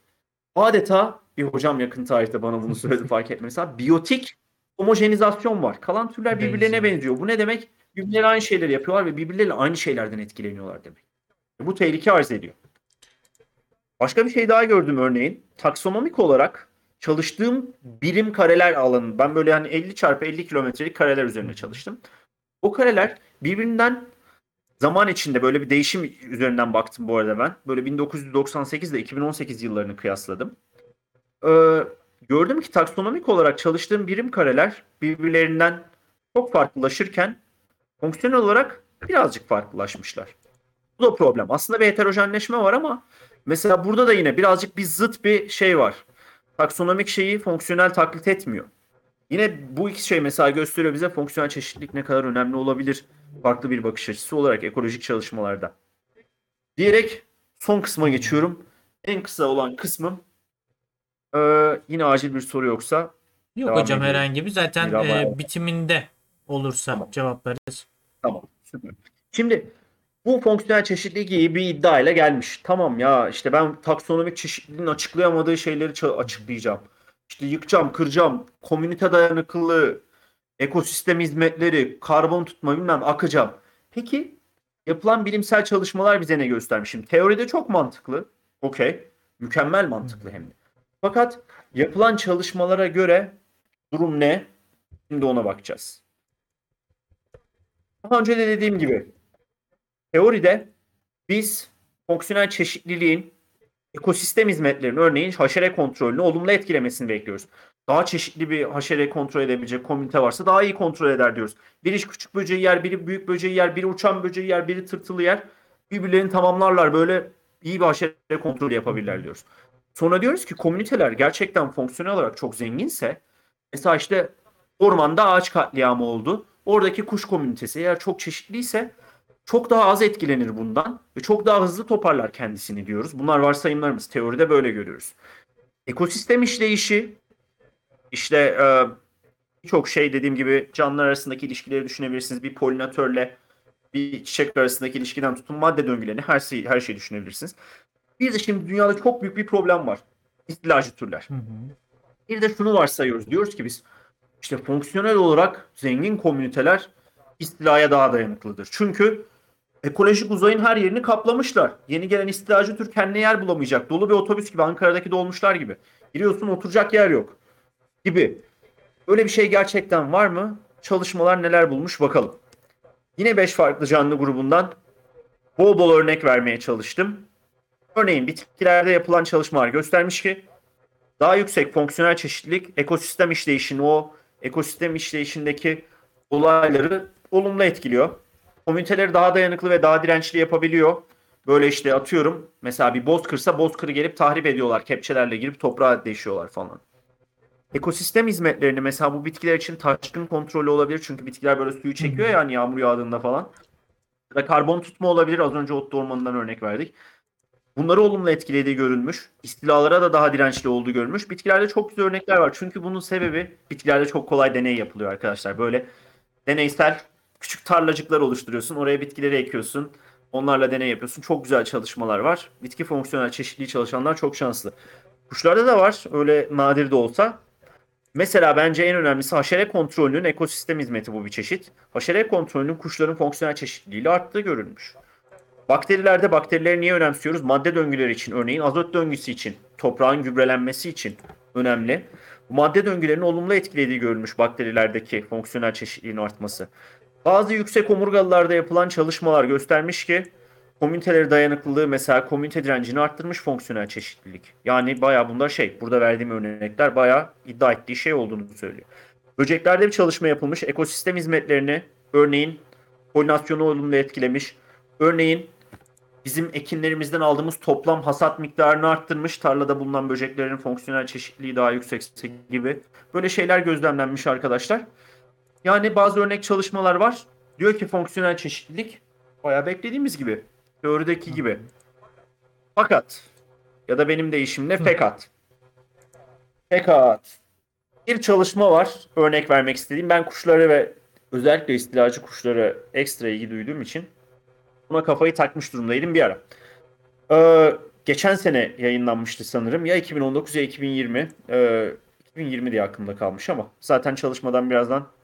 adeta bir hocam yakın tarihte bana bunu söyledi fark etme. Mesela biyotik homojenizasyon var. Kalan türler birbirlerine Benziyor. Bu ne demek? Birbirleri aynı şeyleri yapıyorlar ve birbirleriyle aynı şeylerden etkileniyorlar demek. Bu tehlike arz ediyor. Başka bir şey daha gördüm örneğin. Taksonomik olarak çalıştığım birim kareler alanı. Ben böyle hani 50 çarpı 50 kilometrelik kareler üzerine çalıştım. O kareler birbirinden zaman içinde böyle bir değişim üzerinden baktım bu arada ben. Böyle 1998 ile 2018 yıllarını kıyasladım. Ee, gördüm ki taksonomik olarak çalıştığım birim kareler birbirlerinden çok farklılaşırken fonksiyonel olarak birazcık farklılaşmışlar. Bu da problem. Aslında bir heterojenleşme var ama mesela burada da yine birazcık bir zıt bir şey var. Taksonomik şeyi fonksiyonel taklit etmiyor. Yine bu iki şey mesela gösteriyor bize fonksiyonel çeşitlilik ne kadar önemli olabilir farklı bir bakış açısı olarak ekolojik çalışmalarda. Diyerek son kısma geçiyorum. En kısa olan kısmım eee, yine acil bir soru yoksa Yok hocam ediyorum. herhangi bir zaten e, bitiminde olursa Tamam. cevaplarız. Tamam. Süper. Şimdi bu fonksiyonel çeşitlilik iyi bir iddiayla gelmiş. Tamam ya işte ben taksonomik çeşitliliğin açıklayamadığı şeyleri açıklayacağım. İşte yıkacağım, kıracağım, komünite dayanıklılığı, ekosistem hizmetleri, karbon tutma bilmem akacağım. Peki yapılan bilimsel çalışmalar bize ne göstermiş? Şimdi teoride çok mantıklı. Okey. Mükemmel mantıklı hem de. Fakat yapılan çalışmalara göre durum ne? Şimdi ona bakacağız. Daha önce de dediğim gibi teoride biz fonksiyonel çeşitliliğin ekosistem hizmetlerinin örneğin haşere kontrolünü olumlu etkilemesini bekliyoruz. Daha çeşitli bir haşere kontrol edebilecek komünite varsa daha iyi kontrol eder diyoruz. Biri küçük böceği yer, biri büyük böceği yer, biri uçan böceği yer, biri tırtılı yer. Birbirlerini tamamlarlar böyle iyi bir haşere kontrolü yapabilirler diyoruz. Sonra diyoruz ki komüniteler gerçekten fonksiyonel olarak çok zenginse mesela işte ormanda ağaç katliamı oldu. Oradaki kuş komünitesi eğer çok çeşitliyse çok daha az etkilenir bundan ve çok daha hızlı toparlar kendisini diyoruz. Bunlar varsayımlarımız. Teoride böyle görüyoruz. Ekosistem işleyişi işte e, birçok şey dediğim gibi canlılar arasındaki ilişkileri düşünebilirsiniz. Bir polinatörle bir çiçek arasındaki ilişkiden tutun madde döngülerini her şeyi her şeyi düşünebilirsiniz. Bir de şimdi dünyada çok büyük bir problem var. İstilacı türler. Hı hı. Bir de şunu varsayıyoruz. Diyoruz ki biz işte fonksiyonel olarak zengin komüniteler istilaya daha dayanıklıdır. Çünkü ekolojik uzayın her yerini kaplamışlar. Yeni gelen istilacı tür kendine yer bulamayacak. Dolu bir otobüs gibi Ankara'daki dolmuşlar gibi. Giriyorsun oturacak yer yok gibi. Öyle bir şey gerçekten var mı? Çalışmalar neler bulmuş bakalım. Yine 5 farklı canlı grubundan bol bol örnek vermeye çalıştım. Örneğin bitkilerde yapılan çalışmalar göstermiş ki daha yüksek fonksiyonel çeşitlilik ekosistem işleyişini o ekosistem işleyişindeki olayları olumlu etkiliyor. Komüniteleri daha dayanıklı ve daha dirençli yapabiliyor. Böyle işte atıyorum mesela bir bozkırsa bozkırı gelip tahrip ediyorlar. Kepçelerle girip toprağa deşiyorlar falan. ekosistem hizmetlerini mesela bu bitkiler için taşkın kontrolü olabilir. Çünkü bitkiler böyle suyu çekiyor yani yağmur yağdığında falan. Ya da karbon tutma olabilir. Az önce ot ormanından örnek verdik. Bunları olumlu etkilediği görülmüş. İstilalara da daha dirençli olduğu görülmüş. Bitkilerde çok güzel örnekler var. Çünkü bunun sebebi bitkilerde çok kolay deney yapılıyor arkadaşlar. Böyle deneysel küçük tarlacıklar oluşturuyorsun. Oraya bitkileri ekiyorsun. Onlarla deney yapıyorsun. Çok güzel çalışmalar var. Bitki fonksiyonel çeşitliliği çalışanlar çok şanslı. Kuşlarda da var. Öyle nadir de olsa. Mesela bence en önemlisi haşere kontrolünün ekosistem hizmeti bu bir çeşit. Haşere kontrolünün kuşların fonksiyonel çeşitliliğiyle arttığı görülmüş. Bakterilerde bakterileri niye önemsiyoruz? Madde döngüleri için örneğin azot döngüsü için, toprağın gübrelenmesi için önemli. Madde döngülerinin olumlu etkilediği görülmüş bakterilerdeki fonksiyonel çeşitliliğin artması. Bazı yüksek omurgalılarda yapılan çalışmalar göstermiş ki komüniteleri dayanıklılığı mesela komünite direncini arttırmış fonksiyonel çeşitlilik. Yani bayağı bunda şey, burada verdiğim örnekler bayağı iddia ettiği şey olduğunu söylüyor. Böceklerde bir çalışma yapılmış. Ekosistem hizmetlerini örneğin polinasyonu olumlu etkilemiş. Örneğin bizim ekinlerimizden aldığımız toplam hasat miktarını arttırmış. Tarlada bulunan böceklerin fonksiyonel çeşitliliği daha yüksekse gibi. Böyle şeyler gözlemlenmiş arkadaşlar. Yani bazı örnek çalışmalar var. Diyor ki fonksiyonel çeşitlilik bayağı beklediğimiz gibi. Teorideki gibi. Fakat ya da benim deyişimle fakat. Fakat bir çalışma var örnek vermek istediğim. Ben kuşları ve özellikle istilacı kuşlara ekstra ilgi duyduğum için buna kafayı takmış durumdaydım bir ara. Ee, geçen sene yayınlanmıştı sanırım. Ya 2019 ya 2020. Ee, 2020 diye aklımda kalmış ama zaten çalışmadan birazdan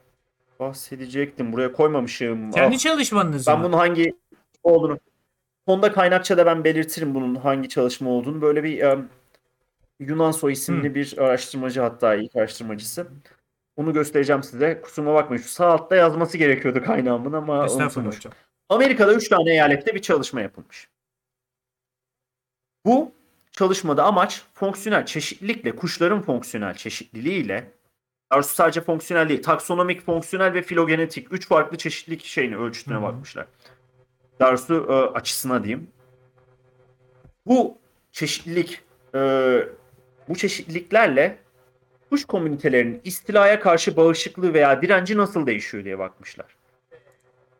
bahsedecektim. Buraya koymamışım. Kendi Ah. çalışmanız Ben mı? bunun hangi olduğunu sonda kaynakçada ben belirtirim bunun hangi çalışma olduğunu. Böyle bir em, Yunan soy isimli Hı. bir araştırmacı hatta ilk araştırmacısı. Onu göstereceğim size. Kusuruma bakmayın. Şu sağ altta yazması gerekiyordu kaynağımın ama unutulmuş. Amerika'da 3 tane eyalette bir çalışma yapılmış. Bu çalışmada amaç fonksiyonel çeşitlilikle, kuşların fonksiyonel çeşitliliğiyle Arzu sadece fonksiyonel değil, taksonomik, fonksiyonel ve filogenetik 3 farklı çeşitlilik şeyini ölçütüne bakmışlar. Darsu e, açısına diyeyim. Bu çeşitlilik e, bu çeşitliliklerle kuş komünitelerinin istilaya karşı bağışıklığı veya direnci nasıl değişiyor diye bakmışlar.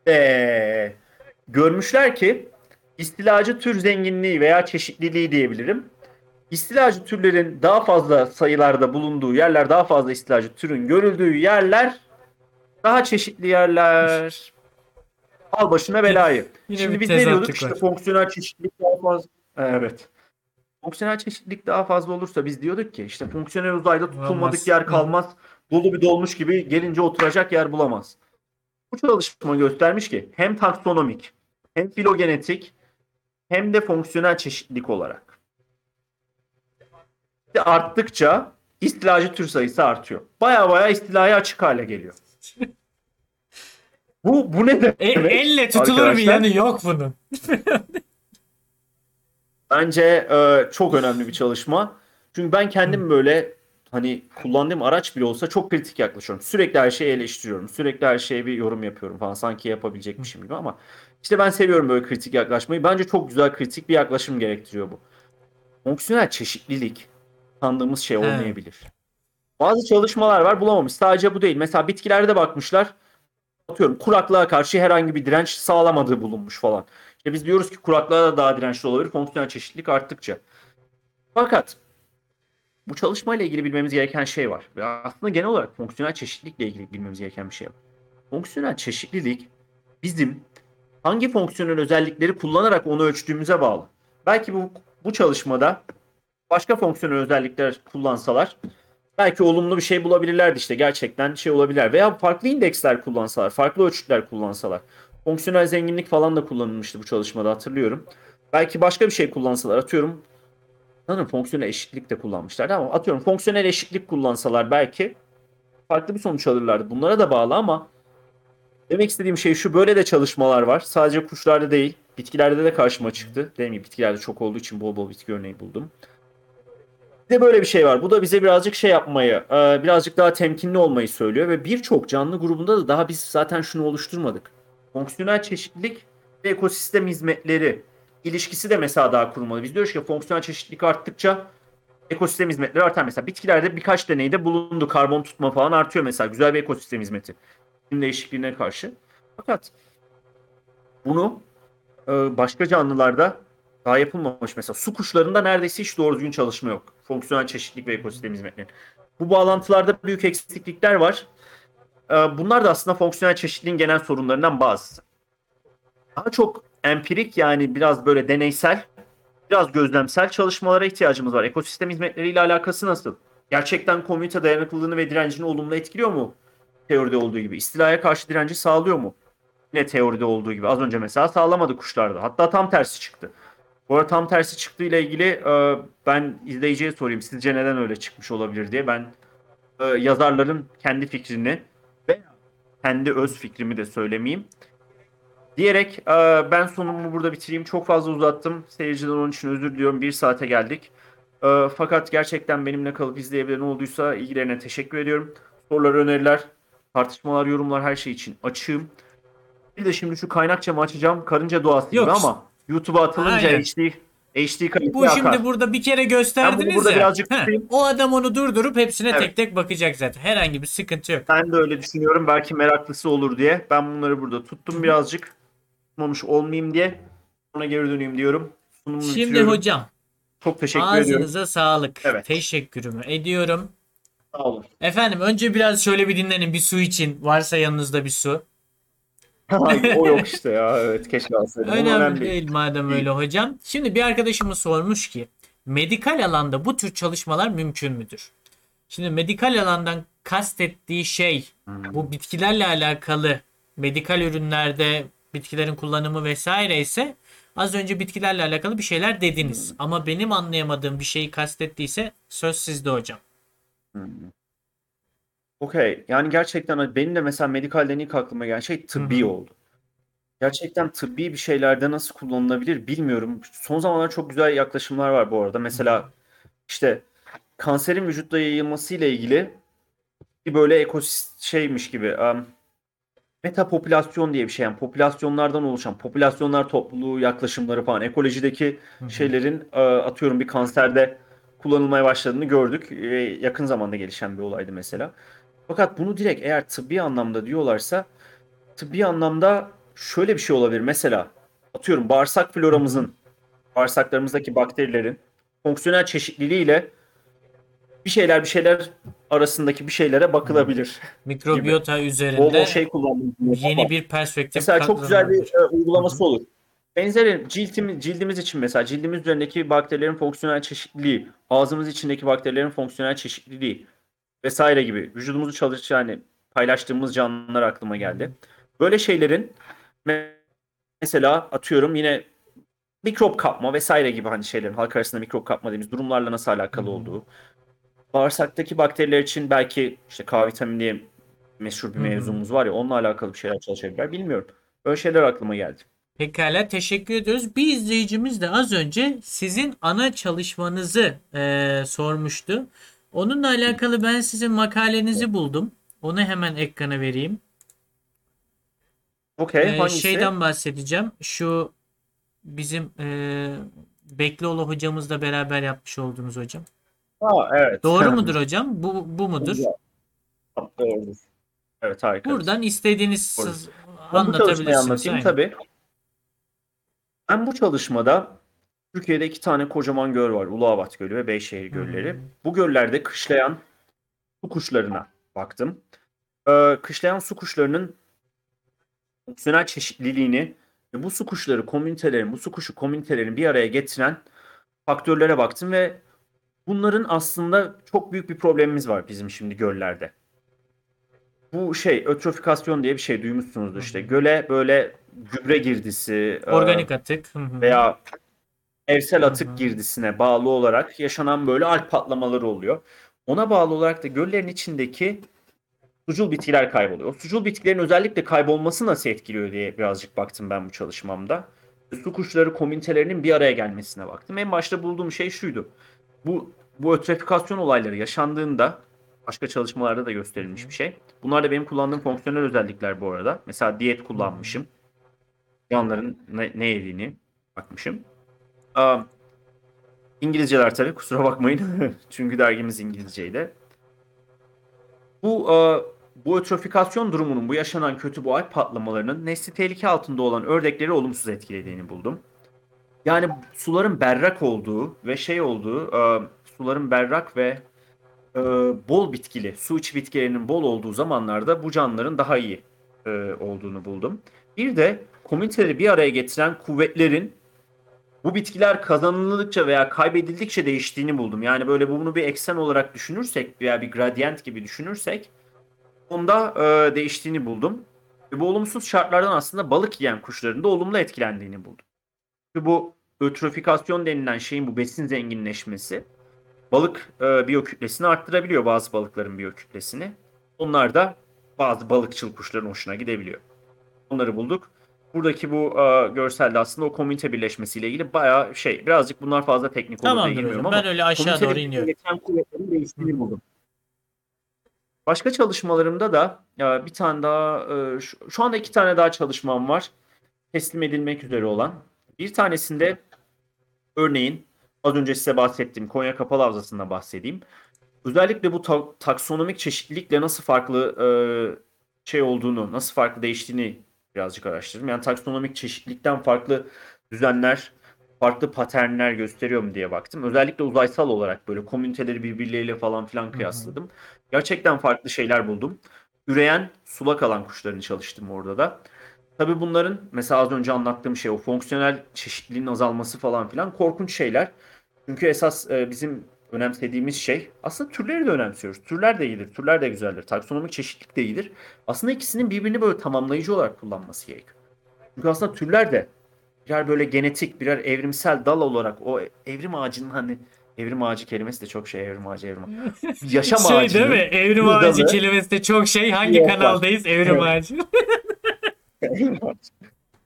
Ve görmüşler ki istilacı tür zenginliği veya çeşitliliği diyebilirim. İstilacı türlerin daha fazla sayılarda bulunduğu yerler, daha fazla istilacı türün görüldüğü yerler daha çeşitli yerler. Al başına belayı. Yine Şimdi biz ne diyorduk? tezatlık İşte var. fonksiyonel çeşitlilik daha fazla. Evet. Fonksiyonel çeşitlilik daha fazla olursa biz diyorduk ki işte fonksiyonel uzayda tutulmadık yer kalmaz. Dolu bir dolmuş gibi gelince oturacak yer bulamaz. Bu çalışma göstermiş ki hem taksonomik hem filogenetik hem de fonksiyonel çeşitlilik olarak arttıkça istilacı tür sayısı artıyor. Baya baya istilaya açık hale geliyor. Bu bu ne demek? E, elle tutulur bir Arkadaşlar- yanı yok bunun. Bence e, çok önemli bir çalışma. Çünkü ben kendim böyle hani kullandığım araç bile olsa çok kritik yaklaşıyorum. Sürekli her şeyi eleştiriyorum. Sürekli her şeye bir yorum yapıyorum falan. Sanki yapabilecekmişim gibi ama işte ben seviyorum böyle kritik yaklaşmayı. Bence çok güzel kritik bir yaklaşım gerektiriyor bu. Fonksiyonel çeşitlilik sandığımız şey He. olmayabilir. Bazı çalışmalar var bulamamış. Sadece bu değil. Mesela bitkilerde bakmışlar. Atıyorum kuraklığa karşı herhangi bir direnç sağlamadığı bulunmuş falan. İşte biz diyoruz ki kuraklığa da daha dirençli olabilir fonksiyonel çeşitlilik arttıkça. Fakat bu çalışmayla ilgili bilmemiz gereken şey var. Ve aslında genel olarak fonksiyonel çeşitlilikle ilgili bilmemiz gereken bir şey var. Fonksiyonel çeşitlilik bizim hangi fonksiyonel özellikleri kullanarak onu ölçtüğümüze bağlı. Belki bu bu çalışmada başka fonksiyonel özellikler kullansalar belki olumlu bir şey bulabilirlerdi işte gerçekten şey olabilir veya farklı indeksler kullansalar, farklı ölçütler kullansalar. Fonksiyonel zenginlik falan da kullanılmıştı bu çalışmada hatırlıyorum. Belki başka bir şey kullansalar atıyorum. Sanırım fonksiyonel eşitlik de kullanmışlardı ama atıyorum fonksiyonel eşitlik kullansalar belki farklı bir sonuç alırlardı. Bunlara da bağlı ama demek istediğim şey şu böyle de çalışmalar var. Sadece kuşlarda değil bitkilerde de karşıma çıktı. Dediğim gibi bitkilerde çok olduğu için bol bol bitki örneği buldum. De böyle bir şey var. Bu da bize birazcık şey yapmayı, e, birazcık daha temkinli olmayı söylüyor ve birçok canlı grubunda da daha biz zaten şunu oluşturmadık. Fonksiyonel çeşitlilik ve ekosistem hizmetleri ilişkisi de mesela daha kurulmalı. Biz diyoruz ki fonksiyonel çeşitlilik arttıkça ekosistem hizmetleri artar. Mesela bitkilerde birkaç deneyde bulundu. Karbon tutma falan artıyor mesela. Güzel bir ekosistem hizmeti. İklim değişikliğine karşı. Fakat bunu e, başka canlılarda daha yapılmamış. Mesela su kuşlarında neredeyse hiç doğru düzgün çalışma yok. Fonksiyonel çeşitlilik ve ekosistem hizmetleri. Bu bağlantılarda büyük eksiklikler var. E, bunlar da aslında fonksiyonel çeşitliliğin genel sorunlarından bazısı. Daha çok empirik yani biraz böyle deneysel, biraz gözlemsel çalışmalara ihtiyacımız var. Ekosistem hizmetleriyle alakası nasıl? Gerçekten komünite dayanıklılığını ve direncini olumlu etkiliyor mu? Teoride olduğu gibi. İstilaya karşı direnci sağlıyor mu? Yine teoride olduğu gibi. Az önce mesela sağlamadı kuşlarda. Hatta tam tersi çıktı. Bu arada tam tersi çıktığı ile ilgili e, ben izleyiciye sorayım. Sizce neden öyle çıkmış olabilir diye. Ben e, yazarların kendi fikrini ve kendi öz fikrimi de söylemeyeyim. Diyerek e, ben sonumu burada bitireyim. Çok fazla uzattım. Seyirciden onun için özür diliyorum. Bir saate geldik. E, fakat gerçekten benimle kalıp izleyebilen olduysa ilgilerine teşekkür ediyorum. Sorular, öneriler, tartışmalar, yorumlar her şey için açığım. Bir de şimdi şu kaynakçamı açacağım. Karınca doğası Yok. gibi ama YouTube'a atılınca Aynen. HD, HD kayıtlı Bu akar. şimdi burada bir kere gösterdiniz Ben burada ya. birazcık o adam onu durdurup hepsine Evet. tek tek bakacak zaten. Herhangi bir sıkıntı yok. Ben de öyle düşünüyorum. Belki meraklısı olur diye. Ben bunları burada tuttum birazcık. Tutmamış olmayayım diye. Sonra geri döneyim diyorum. Sunumumu Şimdi bitiriyorum. hocam Çok teşekkür ediyorum. ağzınıza sağlık. Evet. Teşekkürümü ediyorum. Sağ olun. Efendim önce biraz şöyle bir dinlenin bir su için. Varsa yanınızda bir su. O yok işte ya. Evet keşke alsaydım. Önemli, önemli değil. madem öyle hocam. Şimdi bir arkadaşımız sormuş ki medikal alanda bu tür çalışmalar mümkün müdür? Şimdi medikal alandan kastettiği şey Hmm. bu bitkilerle alakalı medikal ürünlerde bitkilerin kullanımı vesaire ise az önce bitkilerle alakalı bir şeyler dediniz. Hmm. Ama benim anlayamadığım bir şeyi kastettiyse söz sizde hocam. Okey. Yani gerçekten benim de mesela medikalden ilk aklıma gelen şey tıbbi Hı hı. oldu. Gerçekten tıbbi bir şeylerde nasıl kullanılabilir bilmiyorum. Son zamanlarda çok güzel yaklaşımlar var bu arada. Mesela işte kanserin vücutta yayılması ile ilgili bir böyle ekosist şeymiş gibi um, metapopülasyon diye bir şey yani popülasyonlardan oluşan popülasyonlar topluluğu yaklaşımları falan ekolojideki şeylerin e, atıyorum bir kanserde kullanılmaya başladığını gördük. E, yakın zamanda gelişen bir olaydı mesela. Fakat bunu direkt eğer tıbbi anlamda diyorlarsa tıbbi anlamda şöyle bir şey olabilir. Mesela atıyorum bağırsak floramızın bağırsaklarımızdaki bakterilerin fonksiyonel çeşitliliğiyle bir şeyler bir şeyler arasındaki bir şeylere bakılabilir. Mikrobiyota Bol bol üzerinde şey yeni Ama bir perspektif Mesela çok güzel bir e, uygulaması olur. Benzeri ciltimiz, cildimiz için mesela cildimiz üzerindeki bakterilerin fonksiyonel çeşitliliği, ağzımız içindeki bakterilerin fonksiyonel çeşitliliği vesaire gibi vücudumuzu çalışan yani paylaştığımız canlılar aklıma geldi. Böyle şeylerin me- mesela atıyorum yine mikrop kapma vesaire gibi hani şeylerin halk arasında mikrop kapma dediğimiz durumlarla nasıl alakalı olduğu. Bağırsaktaki bakteriler için belki işte K vitamini diye meşhur bir mevzumuz var ya onunla alakalı bir şeyler çalışabilirler. Bilmiyorum. Böyle şeyler aklıma geldi. Pekala teşekkür ediyoruz. Bir izleyicimiz de az önce sizin ana çalışmanızı eee, sormuştu. Onunla alakalı ben sizin makalenizi buldum. Onu hemen ekrana vereyim. Eee, hangisi? şeyden bahsedeceğim. Şu bizim eee Bekloğlu hocamızla beraber yapmış olduğumuz hocam. Aa, evet. Doğru mudur hocam? Bu, bu mudur? Doğrudur. Evet harika. Buradan istediğiniz Doğru. sız- Ben bu çalışmayı anlatabilirsiniz. anlatayım Aynen. tabii. Ben bu çalışmada Türkiye'de iki tane kocaman göl var. Uluabat Gölü ve Beyşehir Gölleri. Hmm. Bu göllerde kışlayan su kuşlarına baktım. Ee, kışlayan su kuşlarının fonksiyonel çeşitliliğini ve bu su kuşları komünitelerin, bu su kuşu komünitelerini bir araya getiren faktörlere baktım ve bunların aslında çok büyük bir problemimiz var bizim şimdi göllerde. Bu şey ötrofikasyon diye bir şey duymuşsunuzdur işte. Göle böyle gübre girdisi, e, Organik atık. Hı hı. veya evsel atık girdisine bağlı olarak yaşanan böyle alp patlamaları oluyor. Ona bağlı olarak da göllerin içindeki sucul bitkiler kayboluyor. O sucul bitkilerin özellikle kaybolması nasıl etkiliyor diye birazcık baktım ben bu çalışmamda. Su kuşları komünitelerinin bir araya gelmesine baktım. En başta bulduğum şey şuydu. Bu bu ötrifikasyon olayları yaşandığında başka çalışmalarda da gösterilmiş bir şey. Bunlar da benim kullandığım fonksiyonel özellikler bu arada. Mesela diyet kullanmışım. Canlıların ne, ne yediğini bakmışım. Aa, İngilizceler tabii kusura bakmayın. Çünkü dergimiz İngilizceydi. Bu bu ötrofikasyon durumunun, bu yaşanan kötü bu alp patlamalarının nesli tehlike altında olan ördekleri olumsuz etkilediğini buldum. Yani suların berrak olduğu ve şey olduğu, suların berrak ve bol bitkili, su içi bitkilerinin bol olduğu zamanlarda bu canlıların daha iyi olduğunu buldum. Bir de komüniteleri bir araya getiren kuvvetlerin bu bitkiler kazanıldıkça veya kaybedildikçe değiştiğini buldum. Yani böyle bunu bir eksen olarak düşünürsek veya bir gradient gibi düşünürsek onda e, değiştiğini buldum. Ve bu olumsuz şartlardan aslında balık yiyen kuşların da olumlu etkilendiğini buldum. Ve bu ötrofikasyon denilen şeyin bu besin zenginleşmesi balık e, biyokütlesini arttırabiliyor bazı balıkların biyokütlesini. Onlar da bazı balıkçıl kuşların hoşuna gidebiliyor. Onları bulduk. Buradaki bu e, görselde aslında o komünite birleşmesiyle ilgili bayağı şey birazcık bunlar fazla teknik olur diye hocam. ama Ben öyle aşağı komünite doğru iniyorum. geçen kuvvetlerin değiştiğini buldum. Başka çalışmalarımda da e, bir tane daha e, şu, şu anda iki tane daha çalışmam var. Teslim edilmek üzere olan. Bir tanesinde örneğin az önce size bahsettiğim Konya Kapalı Havzası'nda bahsedeyim. Özellikle bu ta- taksonomik çeşitlilikle nasıl farklı e, şey olduğunu, nasıl farklı değiştiğini birazcık araştırdım. Yani taksonomik çeşitlilikten farklı düzenler, farklı paternler gösteriyor mu diye baktım. Özellikle uzaysal olarak böyle komüniteleri birbirleriyle falan filan kıyasladım. Gerçekten farklı şeyler buldum. Üreyen, sulak alan kuşlarını çalıştım orada da. Tabii bunların mesela az önce anlattığım şey o fonksiyonel çeşitliliğin azalması falan filan korkunç şeyler. Çünkü esas e, bizim önemsediğimiz şey aslında türleri de önemsiyoruz. Türler de iyidir, türler de güzeldir. Taksonomik çeşitlilik de iyidir. Aslında ikisinin birbirini böyle tamamlayıcı olarak kullanması gerekiyor. Çünkü aslında türler de birer böyle genetik, birer evrimsel dal olarak o evrim ağacının hani evrim ağacı kelimesi de çok şey evrim ağacı evrim ağacı. Yaşam şey ağacının değil mi? Evrim bir ağacı dalı- kelimesi de çok şey. Hangi Yok, kanaldayız? Evrim Evet. ağacı.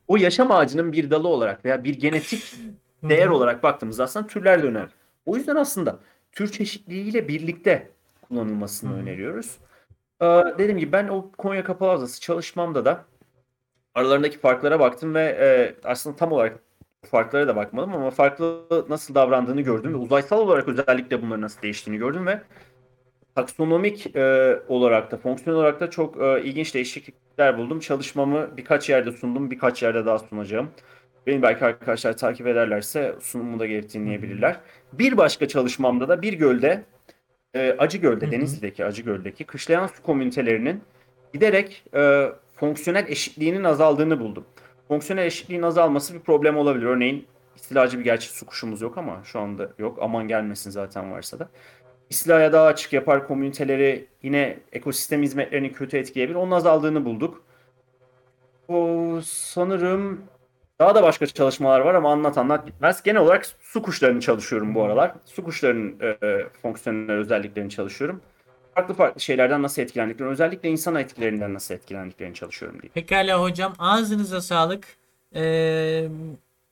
o yaşam ağacının bir dalı olarak veya bir genetik değer olarak baktığımızda aslında türler de önemli. O yüzden aslında tür çeşitliliğiyle birlikte kullanılmasını hı. öneriyoruz. Ee, dediğim gibi ben o Konya Kapalı Havzası çalışmamda da aralarındaki farklara baktım ve e, aslında tam olarak farklara da bakmadım ama farklı nasıl davrandığını gördüm ve uzaysal olarak özellikle bunların nasıl değiştiğini gördüm ve taksonomik e, olarak da fonksiyonel olarak da çok e, ilginç değişiklikler buldum. Çalışmamı birkaç yerde sundum, birkaç yerde daha sunacağım. Beni belki arkadaşlar takip ederlerse sunumumu da gelip dinleyebilirler. Bir başka çalışmamda da bir gölde, e, Acıgöl'de, Hı hı. Denizli'deki Acıgöl'deki kışlayan su komünitelerinin giderek e, fonksiyonel eşitliğinin azaldığını buldum. Fonksiyonel eşitliğin azalması bir problem olabilir. Örneğin istilacı bir gerçi su kuşumuz yok ama şu anda yok. Aman gelmesin zaten varsa da. İstilaya daha açık yapar komüniteleri yine ekosistem hizmetlerini kötü etkileyebilir. Onun azaldığını bulduk. O sanırım daha da başka çalışmalar var ama anlat anlat bitmez. Genel olarak su kuşlarını çalışıyorum bu aralar. Su kuşlarının e, fonksiyonel özelliklerini çalışıyorum. Farklı farklı şeylerden nasıl etkilendiklerini, özellikle insan etkilerinden nasıl etkilendiklerini çalışıyorum diye. Pekala hocam ağzınıza sağlık. Ee,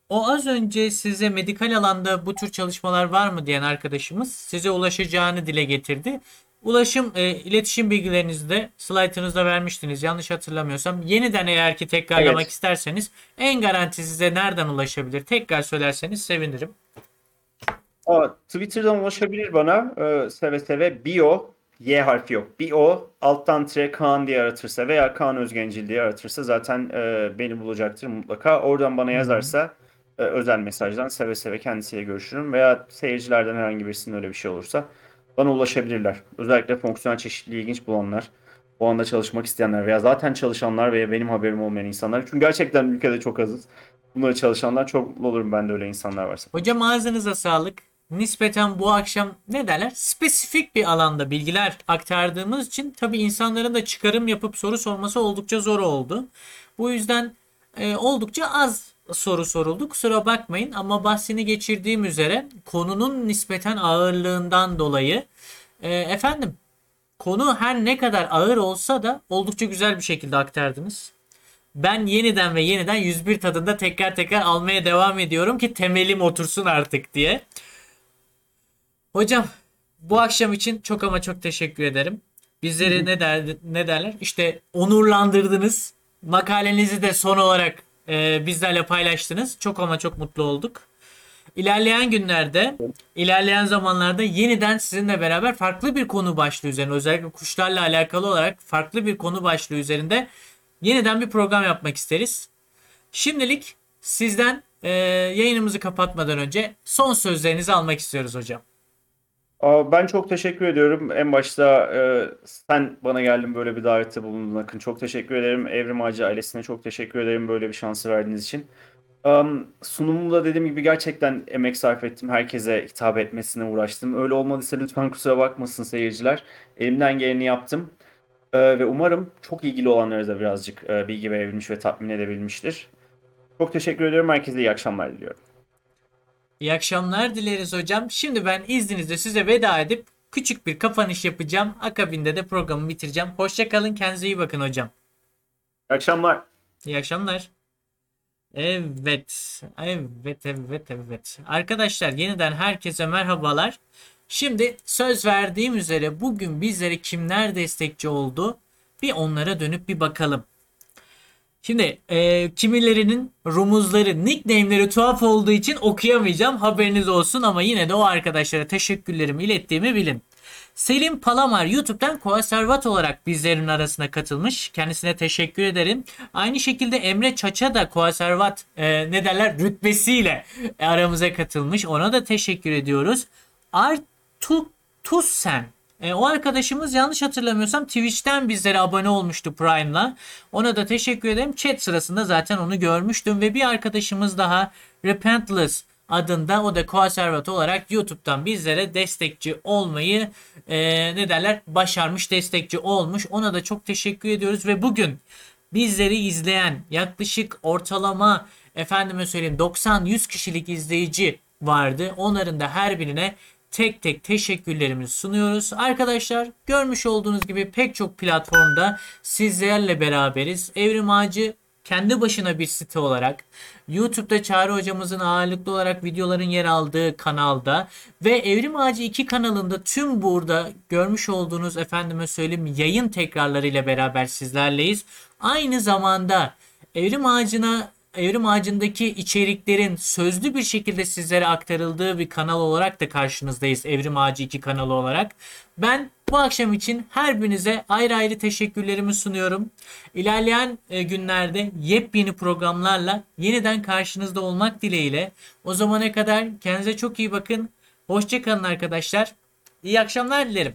o az önce size medikal alanda bu tür çalışmalar var mı diyen arkadaşımız size ulaşacağını dile getirdi. Ulaşım e, iletişim bilgilerinizi de slaytınızda vermiştiniz yanlış hatırlamıyorsam. Yeniden eğer ki tekrarlamak Evet. isterseniz en garanti size nereden ulaşabilir? Tekrar söylerseniz sevinirim. Aa, Twitter'dan ulaşabilir bana. Ee, seve seve bio Y harfi yok. Bio alttan tire Kaan diye aratırsa veya Kaan Özgencil diye aratırsa zaten e, beni bulacaktır mutlaka. Oradan bana yazarsa e, özel mesajdan seve seve kendisiyle görüşürüm. Veya seyircilerden herhangi birisinin öyle bir şey olursa bana ulaşabilirler. Özellikle fonksiyonel çeşitliliği ilginç bulanlar, bu anda çalışmak isteyenler veya zaten çalışanlar veya benim haberim olmayan insanlar. Çünkü gerçekten ülkede çok azız. Bunları çalışanlar çok mutlu olurum ben de öyle insanlar varsa. Hocam ağzınıza sağlık. Nispeten bu akşam ne derler? Spesifik bir alanda bilgiler aktardığımız için tabii insanların da çıkarım yapıp soru sorması oldukça zor oldu. Bu yüzden e, oldukça az soru soruldu. Kusura bakmayın ama bahsini geçirdiğim üzere konunun nispeten ağırlığından dolayı e, efendim konu her ne kadar ağır olsa da oldukça güzel bir şekilde aktardınız. Ben yeniden ve yeniden 101 tadında tekrar tekrar almaya devam ediyorum ki temelim otursun artık diye. Hocam bu akşam için çok ama çok teşekkür ederim. Bizleri ne der ne derler? İşte onurlandırdınız. Makalenizi de son olarak e, bizlerle paylaştınız. Çok ama çok mutlu olduk. İlerleyen günlerde, ilerleyen zamanlarda yeniden sizinle beraber farklı bir konu başlığı üzerine, özellikle kuşlarla alakalı olarak farklı bir konu başlığı üzerinde yeniden bir program yapmak isteriz. Şimdilik sizden e, yayınımızı kapatmadan önce son sözlerinizi almak istiyoruz hocam. Ben çok teşekkür ediyorum. En başta e, sen bana geldin böyle bir davette bulundun Akın. Çok teşekkür ederim. Evrim Ağacı ailesine çok teşekkür ederim böyle bir şansı verdiğiniz için. Um, sunumumda dediğim gibi gerçekten emek sarf ettim. Herkese hitap etmesine uğraştım. Öyle olmadıysa lütfen kusura bakmasın seyirciler. Elimden geleni yaptım. Ee, ve umarım çok ilgili olanları da birazcık e, bilgi verebilmiş ve tatmin edebilmiştir. Çok teşekkür ediyorum. Herkese iyi akşamlar diliyorum. İyi akşamlar dileriz hocam. Şimdi ben izninizle size veda edip küçük bir kapanış yapacağım. Akabinde de programı bitireceğim. Hoşçakalın. Kendinize iyi bakın hocam. İyi akşamlar. İyi akşamlar. Evet. Evet, evet, evet. Arkadaşlar yeniden herkese merhabalar. Şimdi söz verdiğim üzere bugün bizlere kimler destekçi oldu? Bir onlara dönüp bir bakalım. Şimdi e, kimilerinin rumuzları, nickname'leri tuhaf olduğu için okuyamayacağım. Haberiniz olsun ama yine de o arkadaşlara teşekkürlerimi ilettiğimi bilin. Selim Palamar YouTube'dan konservat olarak bizlerin arasına katılmış. Kendisine teşekkür ederim. Aynı şekilde Emre Çaça da konservat e, ne derler rütbesiyle aramıza katılmış. Ona da teşekkür ediyoruz. Artu Tussen. E, o arkadaşımız yanlış hatırlamıyorsam Twitch'ten bizlere abone olmuştu Prime'la. Ona da teşekkür ederim. Chat sırasında zaten onu görmüştüm ve bir arkadaşımız daha Repentless adında o da konservat olarak YouTube'dan bizlere destekçi olmayı e, ne derler başarmış destekçi olmuş. Ona da çok teşekkür ediyoruz ve bugün bizleri izleyen yaklaşık ortalama efendime söyleyeyim 90-100 kişilik izleyici vardı. Onların da her birine tek tek teşekkürlerimizi sunuyoruz. Arkadaşlar görmüş olduğunuz gibi pek çok platformda sizlerle beraberiz. Evrim Ağacı kendi başına bir site olarak YouTube'da Çağrı hocamızın ağırlıklı olarak videoların yer aldığı kanalda ve Evrim Ağacı 2 kanalında tüm burada görmüş olduğunuz efendime söyleyeyim yayın tekrarlarıyla beraber sizlerleyiz. Aynı zamanda Evrim Ağacı'na Evrim Ağacı'ndaki içeriklerin sözlü bir şekilde sizlere aktarıldığı bir kanal olarak da karşınızdayız. Evrim Ağacı 2 kanalı olarak. Ben bu akşam için her birinize ayrı ayrı teşekkürlerimi sunuyorum. İlerleyen e, günlerde yepyeni programlarla yeniden karşınızda olmak dileğiyle. O zamana kadar kendinize çok iyi bakın. Hoşçakalın arkadaşlar. İyi akşamlar dilerim.